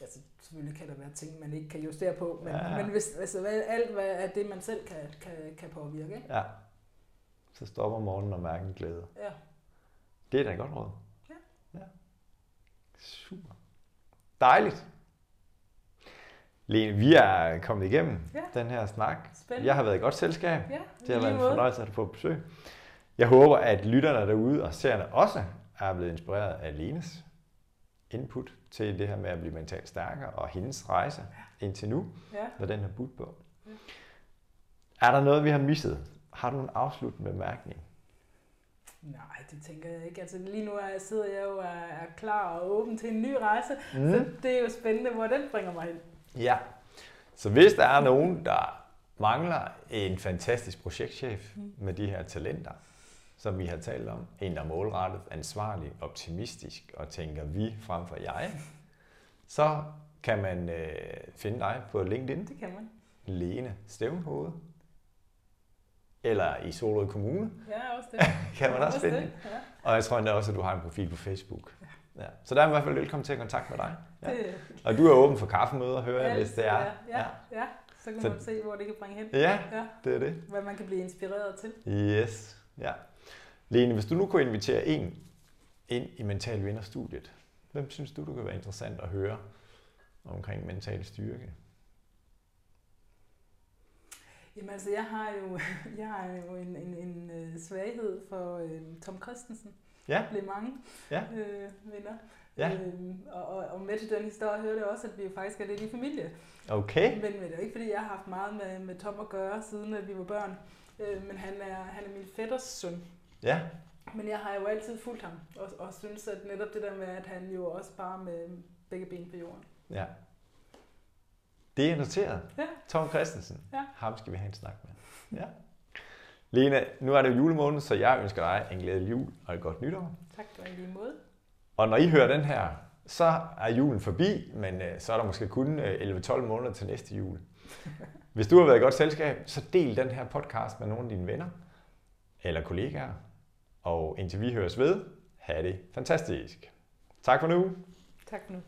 Altså, selvfølgelig kan der være ting, man ikke kan justere på, men, Ja, men hvis, altså, alt hvad er det, man selv kan, kan, kan påvirke. Ikke? Ja. Så stopper morgenen og mærker en glæde. Ja. Det er da et godt råd. Ja. ja. Super. Dejligt. Lene, vi er kommet igennem Ja. den her snak. Spændende. Jeg har været i godt selskab. Ja, Det har været en fornøjelse at få på besøg. Jeg håber, at lytterne derude og seerne også er blevet inspireret af Lenes input til det her med at blive mentalt stærkere og hendes rejse indtil nu, Ja. hvad den har budt på. Ja. Er der noget, vi har misset? Har du en afsluttende bemærkning? Nej, det tænker jeg ikke. Altså lige nu er, sidder jeg jo og er klar og åben til en ny rejse, mm. så det er jo spændende, hvor den bringer mig hen. Ja. Så hvis der er nogen, der mangler en fantastisk projektchef Mm. med de her talenter, som vi har talt om, en der er målrettet, ansvarlig, optimistisk og tænker vi frem for jeg, så kan man øh, finde dig på LinkedIn, Det kan man. Lene Stævnhoved, eller i Solrød Kommune, Ja, også det. kan man også finde. det. Ja. Og jeg tror endda også, at du har en profil på Facebook. Ja. Så der er i hvert fald velkommen til at kontakte med dig. Ja. Og du er åben for kaffemøder, hører jeg, hvis det er. Ja, ja, ja. Så kan Så- man se, hvor det kan bringe hen. Ja, Ja, det er det. hvad man kan blive inspireret til. Yes. Ja. Lene, hvis du nu kunne invitere en ind i Mental Vinderstudiet, hvem synes du, du kan være interessant at høre omkring mental styrke? Jamen altså, jeg har jo, jeg har jo en, en, en øh, svaghed for øh, Tom Christensen. Ja. Le Mans Ja. øh, vinder. Ja. Øhm, og, og, og med til den historie hører det også, at vi jo faktisk er lidt i familie. Okay. Men, men det er jo ikke, fordi jeg har haft meget med, med Tom at gøre, siden at vi var børn. Øh, men han er, han er min fætters søn. Ja. Men jeg har jo altid fulgt ham, og, og synes, at netop det der med, at han jo også bare med begge ben på jorden. Ja. Det er noteret. Ja. Tom Christensen. Ja. Ham skal vi have en snak med. Ja. Lene, nu er det jo julemåned, så jeg ønsker dig en glædelig jul og et godt nytår. Tak på en lige måde. Og når I hører den her, så er julen forbi, men øh, så er der måske kun øh, 11-12 måneder til næste jul. Hvis du har været i godt selskab, så del den her podcast med nogle af dine venner eller kollegaer. Og indtil vi høres ved, have det fantastisk. Tak for nu. Tak for nu.